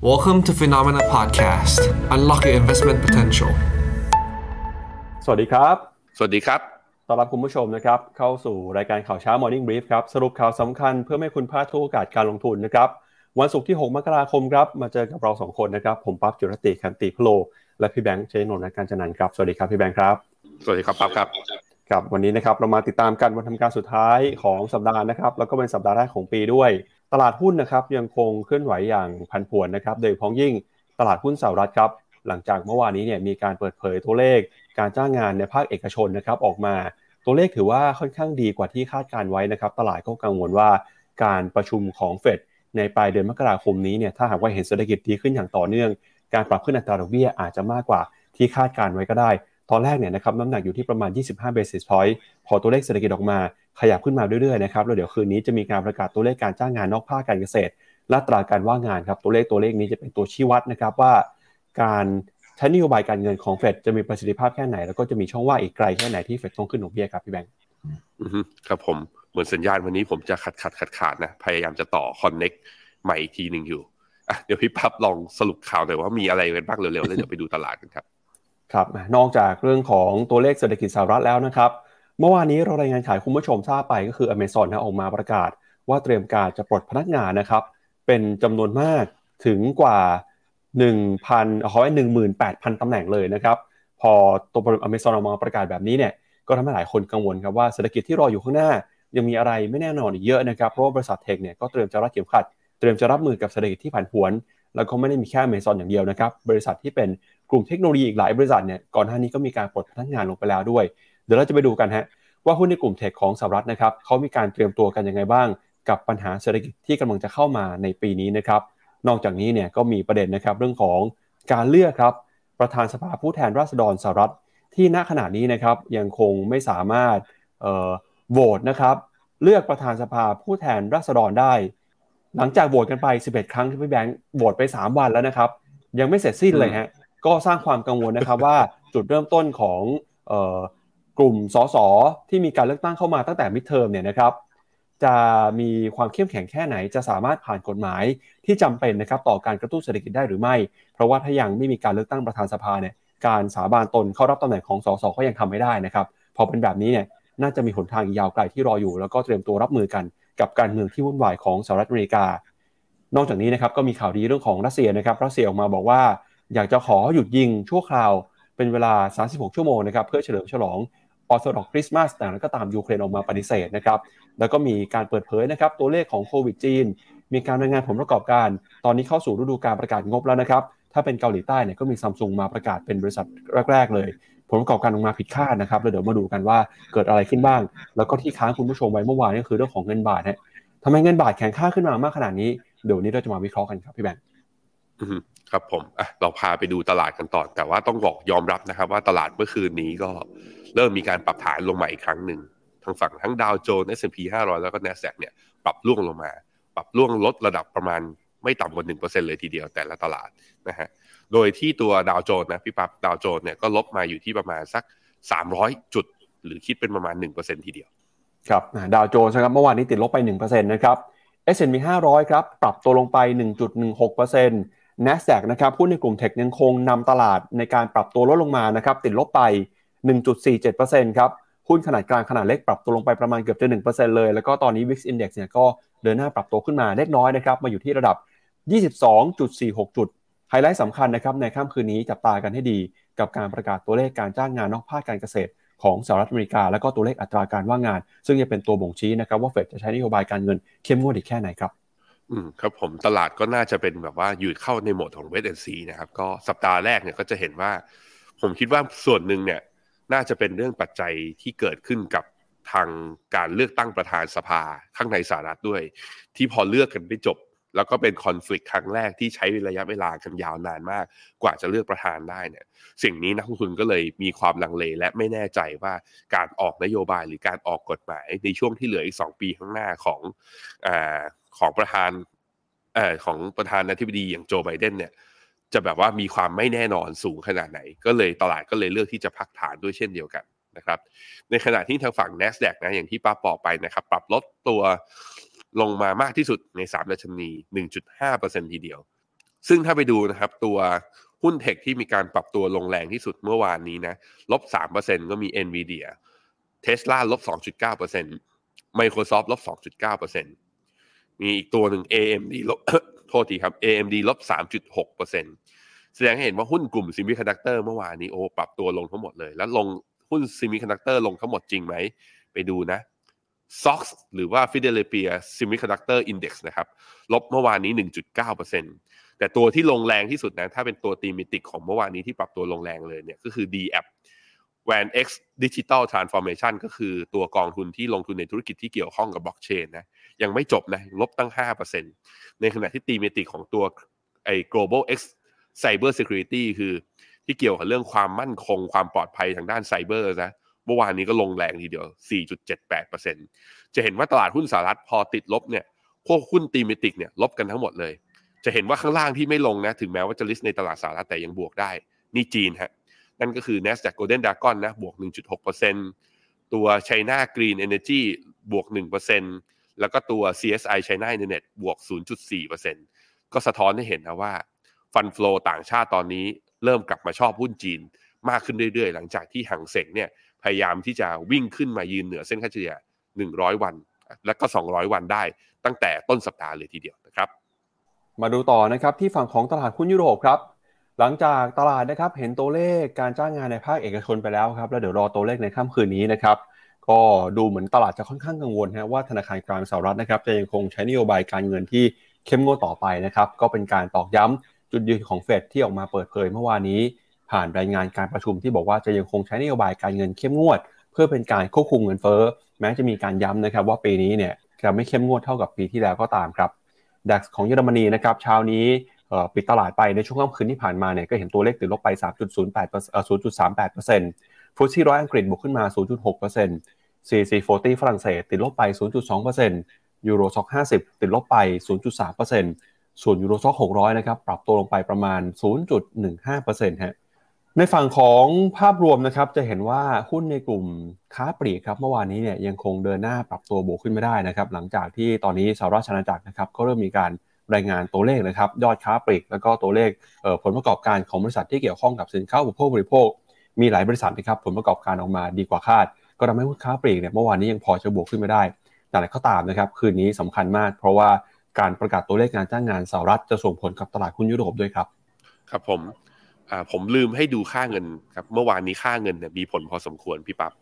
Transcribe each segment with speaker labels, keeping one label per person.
Speaker 1: Welcome to Phenomena Podcast. Unlock your investment potential.
Speaker 2: สวัสดีครับ
Speaker 3: สวัสดีครับ
Speaker 2: ต้อนรับคุณผู้ชมนะครับ เข้าสู่รายการข่าวเช้า Morning Brief ครับ สรุปข่าวสำคัญเพื่อไม่ให้คุณพลาดทุกโอกาสการลงทุนนะครับ วันศุกร์ที่ 6 มกราคมครับ มาเจอกับเรา 2 คนนะครับ ผมปั๊บจุรติคันติพโล และพี่แบงค์เชยนนท์การจันนันท์ครับ สวัสดีครับพี่แบงค์ครับ
Speaker 3: สวัสดีครับปั๊บครับ
Speaker 2: ครับ วันนี้นะครับเรามาติดตามกันวันทำการสุดท้ายของสัปดาห์นะครับ แล้วก็เป็นสัปดาห์แรกของปีด้วย ตลาดหุ้นนะครับยังคงเคลื่อนไหวอย่างผันผวนนะครับ โดยเฉพ้องยิ่งตลาดหุ้นสหรัฐครับหลังจากเมื่อวานนี้เนี่ยมีการเปิดเผยตัวเลข การจ้างงานในภาคเอกชนนะครับออกมาตัวเลขถือว่าค่อนข้างดีกว่าที่คาดการไว้นะครับ ตลาดก็กังวลว่าการประชุมของเฟดในปลายเดือนมกราคมนี้เนี่ยถ้าหากว่าเห็นเศรษฐกิจดีขึ้นอย่างต่อเนื่อง การปรับขึ้นอัตราดอกเบี้ยอาจจะมากกว่าที่คาดการไว้ก็ได้ ตอนแรกเนี่ยนะครับน้ำหนักอยู่ที่ประมาณ 25 basis point พอตัวเลขเศรษฐกิจออกมา ขยับขึ้นมาเรื่อยๆนะครับแล้วเดี๋ยวคืนนี้จะมีการประกาศตัวเลขการจ้างงานนอกภาคการเกษตรและตราการว่างงานครับตัวเลขตัวเลขนี้จะเป็นตัวชี้วัดนะครับว่า การใช้นโยบายการเงินของเฟดจะมีประสิทธิภาพแค่ไหน แล้วก็จะมีช่องว่างอีกไกลแค่ไหนที่เฟดต้องขึ้นดอกเบี้ยครับพี่แบงค์
Speaker 3: อือฮึครับผมเหมือนสัญญาณวันนี้ผมจะขัดขัดขัดขาดนะพยายามจะต่อคอนเน็กใหม่อีกทีหนึ่งอยู่อะเดี๋ยวพี่พับลองสรุปข่าวหน่อยว่ามีอะไรกันบ้างเร็วๆแล้วเดี๋ยวไปดูตลาดกันครับ
Speaker 2: ครับนอกจากเรื่องของตัวเลขเศรษฐกิจสหรัฐแล้วนะครับ เมื่อวานนี้เรารายงานขายคุณผู้ชมทราบไปก็คือ Amazon นะออกมาประกาศ ว่าเตรียมการจะปลดพนักงานนะครับ เป็นจำนวนมากถึงกว่า 1,000เอาไว้18,000ตำแหน่งเลยนะครับ พอตัว Amazon ออกมาประกาศแบบนี้เนี่ยก็ทำให้หลายคนกังวลครับว่าเศรษฐกิจที่รออยู่ข้างหน้า ยังมีอะไรไม่แน่นอนอีกเยอะนะครับเพราะว่าบริษัทเทคเนี่ยก็เตรียมจะรัดเข็มขัด เตรียมจะรับมือกับเศรษฐกิจที่ผันผวน แล้วก็ไม่ได้มีแค่ Amazon อย่างเดียวนะครับบริษัทที่เป็นกลุ่มเทคโนโลยีอีกหลายบริษัทเนี่ยก่อนหน้านี้ก็มีการปลดพนักงานลงไปแล้วด้วย เดี๋ยวเราจะไปดูกันฮะว่าหุ้นในกลุ่มเทคของสหรัฐนะครับเขามีการเตรียมตัวกันยังไงบ้าง กับปัญหาเศรษฐกิจที่กำลังจะเข้ามาในปีนี้นะครับ นอกจากนี้เนี่ยก็มีประเด็นนะครับเรื่องของการเลือกครับประธานสภาผู้แทนราษฎรสหรัฐ ที่ณขณะนี้นะครับยังคงไม่สามารถโหวตนะครับเลือกประธานสภาผู้แทนราษฎรได้ หลังจากโหวตกันไป 11 ครั้งที่พี่แบงค์โหวตไป 3 วันแล้วนะครับ ยังไม่เสร็จสิ้นเลยฮะก็สร้างความกังวลนะครับว่าจุดเริ่มต้นของ กลุ่มสสที่มีการเลือกตั้งเข้ามาตั้งแต่มิดเทอมเนี่ยนะครับจะมีความเข้มแข็งแค่ไหนจะสามารถผ่านกฎหมายที่จำเป็นนะครับต่อการกระตุ้นเศรษฐกิจได้หรือไม่ เพราะว่าถ้ายังไม่มีการเลือกตั้งประธานสภาเนี่ยการสาบานตนเข้ารับตำแหน่งของสสก็ยังทำไม่ได้นะครับพอเป็นแบบนี้เนี่ยน่าจะมีหนทางยาวไกลที่รออยู่ แล้วก็เตรียมตัวรับมือกันกับการเมืองที่วุ่นวายของสหรัฐอเมริกา นอกจากนี้นะครับก็มีข่าวดีเรื่องของรัสเซียนะครับรัสเซียออกมาบอกว่า อยากจะขอหยุดยิงชั่วคราวเป็นเวลา 36 ชั่วโมงนะครับเพื่อเฉลิมฉลอง ออร์โธดอกคริสต์มาสแต่แล้วก็ตามยูเครนออกมาปฏิเสธนะครับแล้วก็มีการเปิดเผยนะครับตัวเลขของโควิดจีน มีการรายงานผลประกอบการ ตอนนี้เข้าสู่ฤดูการประกาศงบแล้วนะครับถ้าเป็นเกาหลีใต้เนี่ยก็มีซัมซุงมาประกาศเป็นบริษัทแรก ๆ เลย ผลประกอบการออกมาผิดคาดนะครับเดี๋ยวมาดูกันว่าเกิดอะไรขึ้นบ้าง แล้วก็ที่ค้างคุณผู้ชมไว้เมื่อวานนี่คือเรื่องของเงินบาทฮะทำไมเงินบาทแข็งค่าขึ้นมามากขนาดนี้เดี๋ยวนี้เราจะมาวิเคราะห์กันครับพี่แบงค์
Speaker 3: ครับผมเราพาไปดูตลาดกันต่อแต่ว่าต้องบอกยอมรับนะครับ ว่าตลาดเมื่อคืนนี้ก็ เริ่มมีการปรับฐานลงมาอีกครั้งหนึ่งทางฝั่งทั้งดาวโจนส์ S&P 500 แล้วก็ NASDAQ เนี่ยปรับล่วงลงมา ปรับล่วงลดระดับประมาณไม่ต่ำกว่า1%เลยทีเดียวแต่ละตลาดนะฮะโดยที่ตัวดาวโจนส์นะพี่ปั๊บดาวโจนส์เนี่ยก็ลบมาอยู่ที่ประมาณสัก 300 จุด หรือคิดเป็นประมาณ 1%ทีเดียว
Speaker 2: ครับดาวโจนส์ครับเมื่อวานนี้ติดลบไป1%นะครับ S&P 500 ครับ ปรับตัวลงไป 1.16% NASDAQ นะครับหุ้นในกลุ่มเทคยังคงนำตลาดในการปรับตัวลดลงมานะครับติดลบไป 1.47%ครับหุ้นขนาดกลางขนาดเล็กปรับตัวลงไปประมาณเกือบจะ1%เลย แล้วก็ตอนนี้ Wix Index เนี่ยก็เดินหน้าปรับตัวขึ้นมาเล็กน้อยนะครับมาอยู่ที่ระดับ 22.46 จุดไฮไลท์สำคัญนะครับในค่ำคืนนี้จับตากันให้ดีกับการประกาศตัวเลขการจ้างงานนอกภาคการเกษตรของสหรัฐอเมริกา แล้วก็ตัวเลขอัตราการว่างงาน ซึ่งจะเป็นตัวบ่งชี้นะครับว่าเฟดจะใช้นโยบายการเงินเข้มงวดอีกแค่ไหนครับ
Speaker 3: อืมครับผมตลาดก็น่าจะเป็นแบบว่าอยู่เข้าในโหมดของเวทแอนซีนะครับก็สัปดาห์แรกเนี่ยก็จะเห็นว่า ผมคิดว่าส่วนหนึ่งเนี่ย น่าจะเป็นเรื่องปัจจัยที่เกิดขึ้นกับทางการเลือกตั้งประธานสภาข้างในสหรัฐด้วย ที่พอเลือกกันไม่จบ แล้วก็เป็นคอน FLICT ครั้งแรกที่ใช้ระยะเวลากันยาวนานมาก กว่าจะเลือกประธานได้เนี่ยสิ่งนี้นักลงทุนก็เลยมีความลังเลและไม่แน่ใจว่าการออกนโยบายหรือการออกกฎหมายในช่วงที่เหลืออีก 2 ปีข้างหน้าของอของประธานอของประธานาธิบดีอย่างโจไบเดนเนี่ย จะแบบว่ามีความไม่แน่นอนสูงขนาดไหน ก็เลยตลาดก็เลยเลือกที่จะพักฐานด้วยเช่นเดียวกันนะครับในขณะที่ทางฝั่ง NASDAQ นะอย่างที่ป้าบอกไปนะครับปรับลดตัวลงมามากที่สุดใน3ดัชนี 1.5%ทีเดียว ซึ่งถ้าไปดูนะครับตัวหุ้นเทคที่มีการปรับตัวลงแรงที่สุดเมื่อวานนี้นะลบสามเปอร์เซ็นก็มี NVIDIA Tesla ลบสองจุดเก้าเปอร์เซ็นต์ Microsoft ลบสองจุดเก้าเปอร์เซ็นต์มีอีกตัวหนึ่ง AMD ลบ โทษทีครับ AMD ลบสามจุดหกเปอร์เซ็นต์แสดงให้เห็นว่าหุ้นกลุ่ม semiconductor เมื่อวานนี้โอ้ปรับตัวลงทั้งหมดเลย แล้วลงหุ้น semiconductor ลงทั้งหมดจริงไหม ไปดูนะ SOX หรือว่า Philadelphia Semiconductor Index นะครับ ลบเมื่อวานนี้ 1.9%แต่ตัวที่ลงแรงที่สุดนะ ถ้าเป็นตัว thematic ของเมื่อวานนี้ที่ปรับตัวลงแรงเลยเนี่ยก็คือ d a p DApp VanEck Digital Transformation ก็คือตัวกองทุนที่ลงทุนในธุรกิจที่เกี่ยวข้องกับบล็อกเชนนะยังไม่จบนะลบตั้ง 5%ในขณะที่ตีมิติของตัวไอ้ Global X Cyber Security คือที่เกี่ยวกับเรื่องความมั่นคงความปลอดภัยทางด้านไซเบอร์นะเมื่อวานนี้ก็ลงแรงทีเดียว 4.78%จะเห็นว่าตลาดหุ้นสหรัฐพอติดลบเนี่ยพวกหุ้นตีมิติกเนี่ยลบกันทั้งหมดเลย จะเห็นว่าข้างล่างที่ไม่ลงนะ ถึงแม้ว่าจะลิสต์ในตลาดสหรัฐแต่ยังบวกได้ นี่จีนฮะ นั่นก็คือ NASDAQ Golden Dragon นะบวก 1.6%ตัว China Green Energy บวก 1%แล้วก็ตัว CSI China Internet บวก 0.4%ก็สะท้อนให้เห็นนะว่าฟันฟลอต่างชาติตอนนี้เริ่มกลับมาชอบหุ้นจีนมากขึ้นเรื่อยๆ หลังจากที่หังเสงเนี่ยพยายามที่จะวิ่งขึ้นมายืนเหนือเส้นค่าเฉลี่ย 100 วัน และก็ 200 วันได้ตั้งแต่ต้นสัปดาห์เลยทีเดียวนะครับ
Speaker 2: มาดูต่อนะครับที่ฝั่งของตลาดหุ้นยุโรปครับ หลังจากตลาดนะครับเห็นตัวเลขการจ้างงานในภาคเอกชนไปแล้วครับแล้วเดี๋ยวรอตัวเลขในค่ำคืนนี้นะครับก็ดูเหมือนตลาดจะค่อนข้างกังวลฮะว่าธนาคารกลางสหรัฐนะครับจะยังคงใช้นโยบายการเงินที่เข้มงวดต่อไปนะครับก็เป็นการตอกย้ำจุดยืนของเฟดที่ออกมาเปิดเผยเมื่อวานนี้ ผ่านรายงานการประชุมที่บอกว่าจะยังคงใช้นโยบายการเงินเข้มงวด เพื่อเป็นการควบคุมเงินเฟ้อแม้จะมีการย้ำนะครับว่าปีนี้เนี่ยจะไม่เข้มงวดเท่ากับปีที่แล้วก็ตามครับดัคของเยอรมนีนะครับเช้านี้ ปิดตลาดไปในช่วงค่ำคืนที่ผ่านมาเนี่ยก็เห็นตัวเลขติดลบไป 3.08เอ่อ0.38%ฟุตซี่ร้อยอังกฤษบวกขึ้นมา 0.6% CAC 40ฝรั่งเศสติดลบไป 0.2%ยูโรซ็อก50 ติดลบไป 0.3%ส่วนยูโรซ็อก600 นะครับ ปรับตัวลงไปประมาณ 0.15%ฮะในฝั่งของภาพรวมนะครับจะเห็นว่าหุ้นในกลุ่มค้าปลีกครับเมื่อวานนี้เนี่ยยังคงเดินหน้าปรับตัวบวกขึ้นไม่ได้นะครับหลังจากที่ตอนนี้สหราชอาณาจักรนะครับก็เริ่มมีการ รายงานตัวเลขนะครับยอดค้าปลีกแล้วก็ตัวเลขผลประกอบการของบริษัทที่เกี่ยวข้องกับสินค้าอุปโภคบริโภค มีหลายบริษัทนะครับผลประกอบการออกมาดีกว่าคาด ก็ทำให้หุ้นค้าปลีกเนี่ยเมื่อวานนี้ยังพอจะบวกขึ้นไม่ได้ แต่อะไรก็ตามนะครับคืนนี้สำคัญมาก เพราะว่าการประกาศตัวเลขการจ้างงานสหรัฐจะส่งผลกับตลาดหุ้นยุโรปด้วยครับ
Speaker 3: ครับผมผมลืมให้ดูค่าเงินครับเมื่อวานนี้ค่าเงินเนี่ยมีผลพอสมควรพี่ปับ๊บ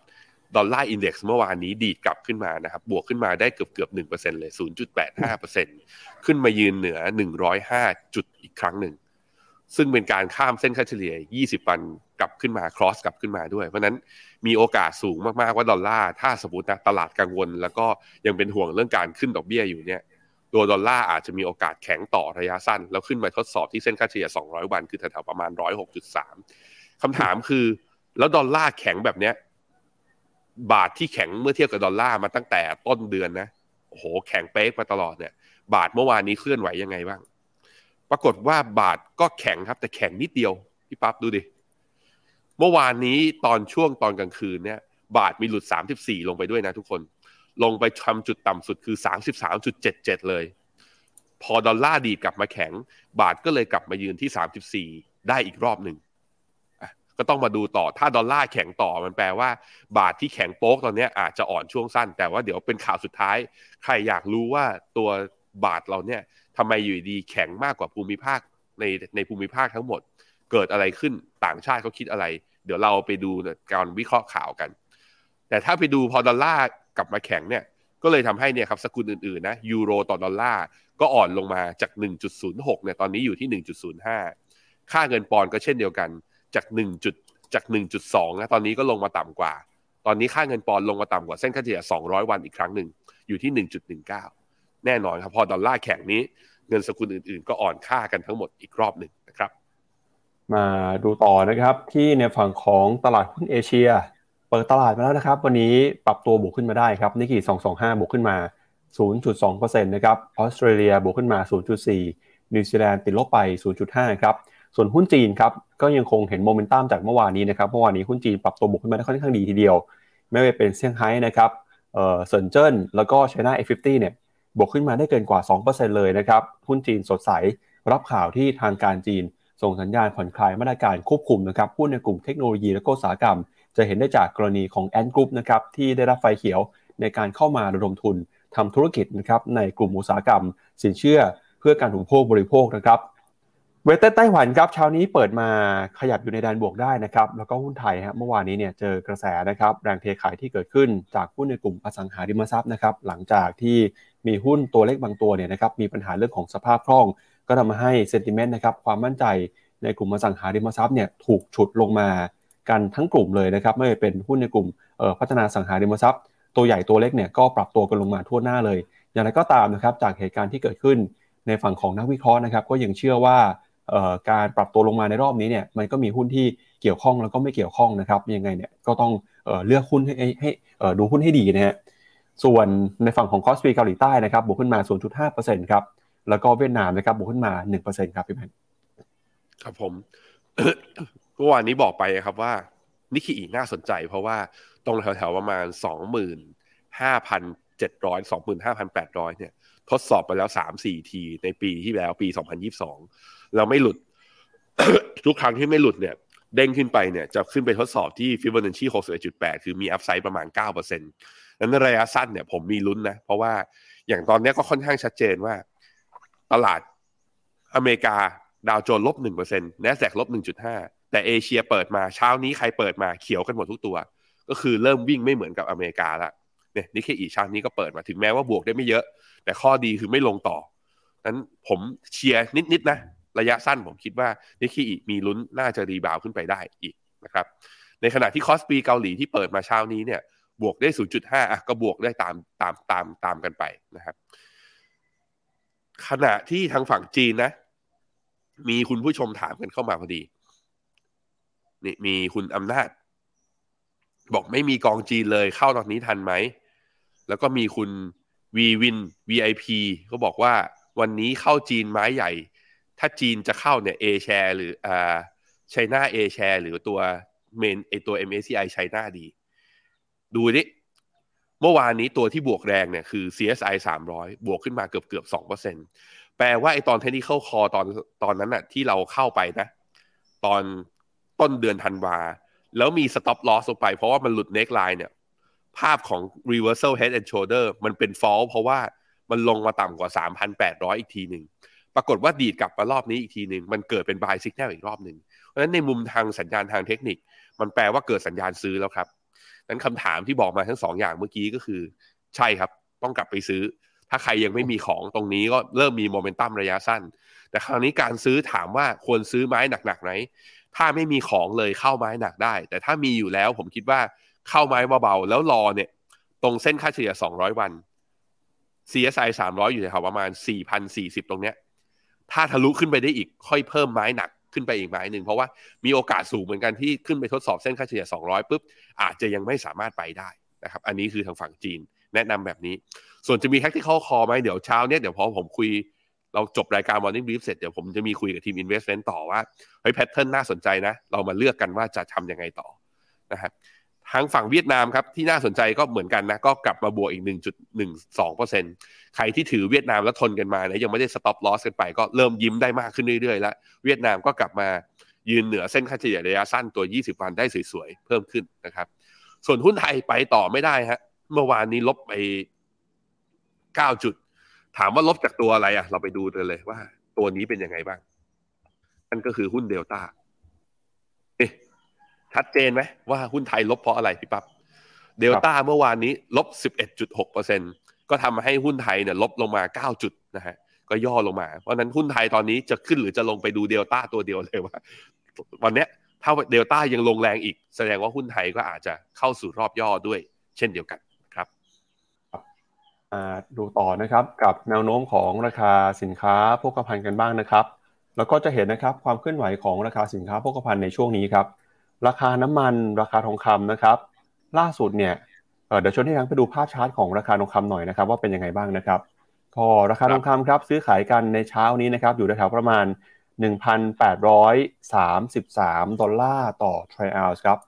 Speaker 3: ดอลลาร์อินเด็กซ์เมื่อวานนี้ดีดกลับขึ้นมานะครับ บวกขึ้นมาได้เกือบเกือบหนึ่งเปอร์เซ็นเลยศูนย์จุดแปดห้าเปอร์เซ็นขึ้นมายืนเหนือหนึ่งร้อยห้าจุดอีกครั้งหนึ่ง ซึ่งเป็นการข้ามเส้นค่าเฉลี่ยยี่สิบวันกลับขึ้นมา ครอสกลับขึ้นมาด้วย เพราะนั้นมีโอกาสสูงมากๆว่าดอลลาร์ถ้าสมมตินะตลาดกังวล แล้วก็ยังเป็นห่วงเรื่องการขึ้นดอกเบี้ยอยู่เนี่ยตัวดอลลาร์อาจจะมีโอกาสแข็งต่อระยะสั้น แล้วขึ้นมาทดสอบที่เส้นค่าเฉลี่ย 200 วัน คือแถวๆประมาณ 106.3 คำถามคือ แล้วดอลลาร์แข็งแบบเนี้ย บาทที่แข็งเมื่อเทียบกับดอลลาร์มาตั้งแต่ต้นเดือนนะโอ้โหแข็งเป๊กมาตลอดเนี่ย บาทเมื่อวานนี้เคลื่อนไหวยังไงบ้าง ปรากฏว่าบาทก็แข็งครับแต่แข็งนิดเดียวพี่ปั๊บดูดิเมื่อวานนี้ตอนช่วงตอนกลางคืนเนี่ย บาทมีหลุด 34 ลงไปด้วยนะทุกคน ลงไปทำจุดต่ำสุดคือ 33.77 เลย พอดอลลาร์ดีดกลับมาแข็ง บาทก็เลยกลับมายืนที่ 34 ได้อีกรอบหนึ่ง ก็ต้องมาดูต่อถ้าดอลลาร์แข็งต่อมันแปลว่า บาทที่แข็งโป๊กตอนนี้อาจจะอ่อนช่วงสั้น แต่ว่าเดี๋ยวเป็นข่าวสุดท้าย ใครอยากรู้ว่าตัวบาทเราเนี่ยทำไมอยู่ดีแข็งมากกว่าภูมิภาคในในภูมิภาคทั้งหมด เกิดอะไรขึ้นต่างชาติเขาคิดอะไร เดี๋ยวเราไปดูการวิเคราะห์ข่าวกัน แต่ถ้าไปดูพอดอลลาร์กลับมาแข็งเนี่ยก็เลยทำให้เนี่ยครับสกุลอื่นๆนะยูโรต่อดอลลาร์ก็อ่อนลงมาจาก 1.06เนี่ยตอนนี้อยู่ที่ 1.05 ค่าเงินปอนด์ก็เช่นเดียวกัน จาก1จุดจาก 1.2นะตอนนี้ก็ลงมาต่ำกว่า ตอนนี้ค่าเงินปอนลงมาต่ำกว่าเส้นค่าเฉลี่ย 200 วันอีกครั้งหนึ่งอยู่ที่ 1.19 แน่นอนครับพอดอลลาร์แข็งนี้ เงินสกุลอื่นๆ ก็อ่อนค่ากันทั้งหมดอีกรอบหนึ่งนะครับ
Speaker 2: มาดูต่อนะครับที่ในฝั่งของตลาดหุ้นเอเชีย เปิดตลาดมาแล้วนะครับ วันนี้ปรับตัวบวกขึ้นมาได้ครับนิกกี้225 บวกขึ้นมา 0.2%นะครับออสเตรเลียบวกขึ้นมา 0.4 นิวซีแลนด์ติดลบไป 0.5 ครับ ส่วนหุ้นจีนครับก็ยังคงเห็นโมเมนตัมจากเมื่อวานนี้นะครับเมื่อวานนี้หุ้นจีนปรับตัวบวกขึ้นมาได้ค่อนข้างดีทีเดียว ไม่ว่าเป็นเซี่ยงไฮ้นะครับเอ่อเซินเจิ้นแล้วก็ China A Fifty เนี่ยบวกขึ้นมาได้เกินกว่า 2%เลยนะครับหุ้นจีนสดใสรับข่าวที่ทางการจีน ส่งสัญญาณผ่อนคลายมาตรการควบคุมนะครับหุ้นในกลุ่มเทคโนโลยีและก็อุตสาหกรรม จะเห็นได้จากกรณีของ Ant Group นะครับที่ได้รับไฟเขียวในการเข้ามาระดมทุนทำธุรกิจนะครับในกลุ่มอุตสาหกรรม สินเชื่อเพื่อการถุงโภคบริโภคนะครับ เวทไต้หวันครับเช้านี้เปิดมาขยับอยู่ในแดนบวกได้นะครับแล้วก็หุ้นไทยฮะเมื่อวานนี้เนี่ยเจอกระแสนะครับแรงเทขายที่เกิดขึ้นจากหุ้นในกลุ่มอสังหาริมทรัพย์นะครับหลังจากที่มีหุ้นตัวเล็กบางตัวเนี่ยนะครับมีปัญหาเรื่องของสภาพคล่อง ก็ทำมาให้เซนติเมนต์นะครับความมั่นใจในกลุ่มอสังหาริมทรัพย์เนี่ยถูกฉุดลงมากันทั้งกลุ่มเลยนะครับไม่ว่าเป็นหุ้นในกลุ่มพัฒนาสังหาริมทรัพย์ ตัวใหญ่ตัวเล็กเนี่ยก็ปรับตัวกันลงมาทั่วหน้าเลย อย่างไรก็ตามนะครับจากเหตุการณ์ที่เกิดขึ้นในฝั่งของนักวิเคราะห์นะครับก็ยังเชื่อว่า การปรับตัวลงมาในรอบนี้เนี่ยมันก็มีหุ้นที่เกี่ยวข้องแล้วก็ไม่เกี่ยวข้องนะครับยังไงเนี่ยก็ต้องเลือกหุ้นให้ให้ดูหุ้นให้ดีนะฮะส่วนในฝั่งของคอสปีเกาหลีใต้นะครับบวกขึ้นมา 0.5%ครับแล้วก็เวียดนามนะครับบวกขึ้นมา 1%ครับพี่แมน
Speaker 3: ครับผมเมื่อวานนี้บอกไปครับว่านิคิอีน่าสนใจ เพราะว่าตรงแถวๆประมาณ 25,700 25,800เนี่ย ทดสอบไปแล้ว3-4ทีในปีที่แล้วปี2022เราไม่หลุด ทุกครั้งที่ไม่หลุดเนี่ย เด้งขึ้นไปเนี่ยจะขึ้นไปทดสอบที่ฟิบอร์นัชชี61.8คือมีอัพไซด์ประมาณ9%นั้นระยะสั้นเนี่ยผมมีลุ้นนะ เพราะว่าอย่างตอนนี้ก็ค่อนข้างชัดเจนว่า ตลาดอเมริกาดาวโจนส์ลบ1% Nasdaq ลบ1.5แต่เอเชียเปิดมาเช้านี้ใครเปิดมาเขียวกันหมดทุกตัว ก็คือเริ่มวิ่งไม่เหมือนกับอเมริกาละ เนี่ยนิกเคอิเช้านี้ก็เปิดมาถึงแม้ว่าบวกได้ไม่เยอะ แต่ข้อดีคือไม่ลงต่อนั้นผมเชียร์นิดๆนะ ระยะสั้นผมคิดว่านิกเคอิมีลุ้นน่าจะ rebound ขึ้นไปได้อีกนะครับในขณะที่คอสปีเกาหลีที่เปิดมาเช้านี้เนี่ยบวกได้ 0.5อะก็บวกได้ตามตามตามตามกันไปนะครับ ขณะที่ทางฝั่งจีนนะ มีคุณผู้ชมถามกันเข้ามาพอดี นี่มีคุณอำนาจ บอกไม่มีกองจีนเลยเข้าตอนนี้ทันไหม แล้วก็มีคุณวีวิน VIP ก็บอกว่าวันนี้เข้าจีนไม้ใหญ่ ถ้าจีนจะเข้าเนี่ย A share หรืออ่าไชน่า A share หรือตัวเมนไอตัว MSCI ไชน่าดี ดูดิ เมื่อวานนี้ตัวที่บวกแรงเนี่ยคือ CSI 300 บวกขึ้นมาเกือบเกือบสองเปอร์เซ็นแปลว่าไอตอนเทนนิเข้าคอตอนตอนนั้นน่ะที่เราเข้าไปนะ ตอนต้นเดือนธันวา แล้วมี stop loss ลงไป เพราะว่ามันหลุด neck line เนี่ย ภาพของ reversal head and shoulder มันเป็น fall เพราะว่ามันลงมาต่ำกว่า 3,800 อีกทีหนึ่งปรากฏว่าดีดกลับมารอบนี้อีกทีหนึ่งมันเกิดเป็นบายซิกแนลอีกรอบหนึ่งเพราะฉะนั้นในมุมทางสัญญาณทางเทคนิค มันแปลว่าเกิดสัญญาณซื้อแล้วครับนั้นคำถามที่บอกมาทั้งสองอย่างเมื่อกี้ก็คือ ใช่ครับ ต้องกลับไปซื้อ ถ้าใครยังไม่มีของตรงนี้ก็เริ่มมีโมเมนตัมระยะสั้น แต่คราวนี้การซื้อถามว่าควรซื้อไม้หนักๆไหนถ้าไม่มีของเลยเข้าไม้หนักได้ แต่ถ้ามีอยู่แล้วผมคิดว่า เข้าไม้เบาๆแล้วรอเนี่ย ตรงเส้นค่าเฉลี่ย 200 วัน CSI 300 อยู่แถวประมาณ 4,040 ตรงเนี้ย ถ้าทะลุขึ้นไปได้อีกค่อยเพิ่มไม้หนักขึ้นไปอีกไม้หนึ่งเพราะว่ามีโอกาสสูงเหมือนกันที่ขึ้นไปทดสอบเส้นค่าเฉลี่ย 200ปุ๊บอาจจะยังไม่สามารถไปได้นะครับ อันนี้คือทางฝั่งจีนแนะนำแบบนี้ ส่วนจะมีแท็กที่เข้าคอไหมเดี๋ยวเช้าเนี้ยเดี๋ยวพอผมคุยเราจบรายการ Morning Brief เสร็จเดี๋ยวผมจะมีคุยกับทีม Investment ต่อว่าเฮ้ยแพทเทิร์นน่าสนใจนะ เรามาเลือกกันว่าจะทำยังไงต่อนะครับ ทางฝั่งเวียดนามครับที่น่าสนใจก็เหมือนกันนะก็กลับมาบวกอีก 1.12%ใครที่ถือเวียดนามแล้วทนกันมาเนี่ยยังไม่ได้สต็อปลอสกันไป ก็เริ่มยิ้มได้มากขึ้นเรื่อยๆแล้วเวียดนามก็กลับมายืนเหนือเส้นค่าเฉลี่ยระยะสั้นตัว 20 วันได้สวยๆ เพิ่มขึ้นนะครับ ส่วนหุ้นไทยไปต่อไม่ได้ฮะเมื่อวานนี้ลบไป 9 จุด ถามว่าลบจากตัวอะไรอะ เราไปดูกันเลยว่าตัวนี้เป็นยังไงบ้างนั่นก็คือหุ้นเดลต้า ชัดเจนไหมว่าหุ้นไทยลบเพราะอะไรพี่ปับ๊บเดลต้าเมื่อวานนี้ลบ 11.6%ก็ทำให้หุ้นไทยเนี่ยลบลงมา 9 จุดนะฮะก็ย่อลงมา เพราะนั้นหุ้นไทยตอนนี้จะขึ้นหรือจะลงไปดูเดลต้าตัวเดียวเลยว่า วันนี้ถ้าเดลต้ายังลงแรงอีก แสดงว่าหุ้นไทยก็อาจจะเข้าสู่รอบย่อด้วย เช่นเดียวกันครับ
Speaker 2: ดูต่อนะครับกับแนวโน้มของราคาสินค้าโภคภัณฑ์กันบ้างนะครับ แล้วก็จะเห็นนะครับความเคลื่อนไหวของราคาสินค้าโภคภัณฑ์ในช่วงนี้ครับ ราคาน้ำมันราคาทองคำนะครับ ล่าสุดเนี่ยเดี๋ยวชวนที่ทั้งไปดูภาพชาร์ตของราคาทองคำหน่อยนะครับว่าเป็นยังไงบ้างนะครับก็ราคาทองคำครับซื้อขายกันในเช้านี้นะครับอยู่แถวประมาณ 1,833 ดอลลาร์ต่อทริอัลส์ครับ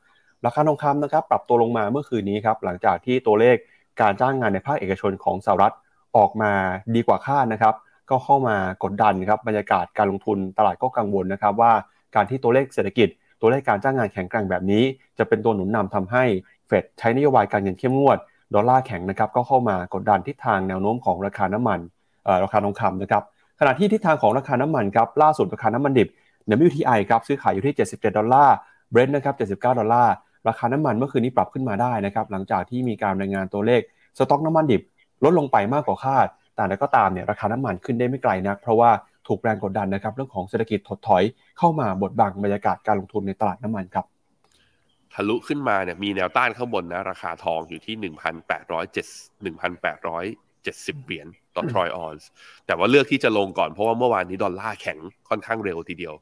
Speaker 2: ราคาทองคำนะครับปรับตัวลงมาเมื่อคืนนี้ครับหลังจากที่ตัวเลขการจ้างงานในภาคเอกชนของสหรัฐออกมาดีกว่าคาดนะครับ ก็เข้ามากดดันครับบรรยากาศการลงทุนตลาดก็กังวลนะครับว่าการที่ตัวเลขเศรษฐกิจ ตัวเลขการจ้างงานแข็งแกร่งแบบนี้ จะเป็นตัวหนุนนำทำให้เฟดใช้นโยบายการเงินเข้มงวด ดอลลาร์แข็งนะครับก็เข้ามากดดันทิศทางแนวโน้มของราคาน้ำมันราคาทองคำนะครับขณะที่ทิศทางของราคาน้ำมันครับล่าสุดราคาน้ำมันดิบ WTI ครับซื้อขายอยู่ที่ 77 ดอลลาร์เบรนท์นะครับ 79 ดอลลาร์ราคาน้ำมันเมื่อคืนนี้ปรับขึ้นมาได้นะครับหลังจากที่มีการรายงานตัวเลขสต็อกน้ำมันดิบ ลดลงไปมากกว่าคาด แต่อย่างไรก็ตามเนี่ยราคาน้ำมันขึ้นได้ไม่ไกลนัก เพราะว่า ถูกแรงกดดันนะครับเรื่องของเศรษฐกิจถดถอยเข้ามาบดบังบรรยากาศการลงทุนในตลาดน้ำมันครับ
Speaker 3: ทะลุขึ้นมาเนี่ยมีแนวต้านข้างบนนะราคาทองอยู่ที่หนึ่งพันแปดร้อยเจ็ดหนึ่งพันแปดร้อยเจ็ดสิบเหรียญต่อทรอยออนซ์แต่ว่าเลือกที่จะลงก่อนเพราะว่าเมื่อวานนี้ดอลลาร์แข็งค่อนข้างเร็วทีเดียว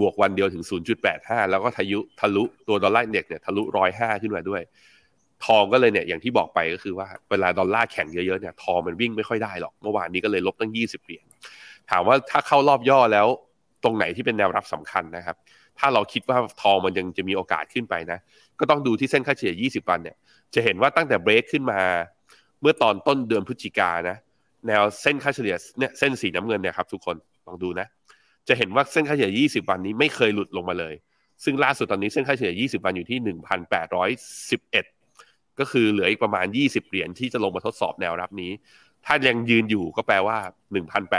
Speaker 3: บวกวันเดียวถึง 0.85 แล้วก็ทะยุทะลุตัว dollar index เนี่ยทะลุร้อยห้าขึ้นมาด้วย ทองก็เลยเนี่ยอย่างที่บอกไปก็คือว่าเวลาดอลลาร์แข็งเยอะๆเนี่ยทองมันวิ่งไม่ค่อยได้หรอก เมื่อวานนี้ก็เลยลบตั้ง 20 เหรียญ ถามว่าถ้าเข้ารอบย่อแล้ว ตรงไหนที่เป็นแนวรับสำคัญนะครับ ถ้าเราคิดว่าทองมันยังจะมีโอกาสขึ้นไปนะ ก็ต้องดูที่เส้นค่าเฉลี่ย 20 วันเนี่ย จะเห็นว่าตั้งแต่เบรกขึ้นมา เมื่อตอนต้นเดือนพฤศจิกานะ แนวเส้นค่าเฉลี่ยเนี่ยเส้นสีน้ำเงินเนี่ยครับทุกคนลองดูนะ จะเห็นว่าเส้นค่าเฉลี่ย 20 วันนี้ไม่เคยหลุดลงมาเลย ซึ่งล่าสุดตอนนี้เส้นค่าเฉลี่ย 20 วันอยู่ที่ 1,811ก็คือเหลืออีกประมาณ 20 เหรียญที่จะลงมาทดสอบแนวรับนี้ ถ้ายังยืนอยู่ก็แปลว่า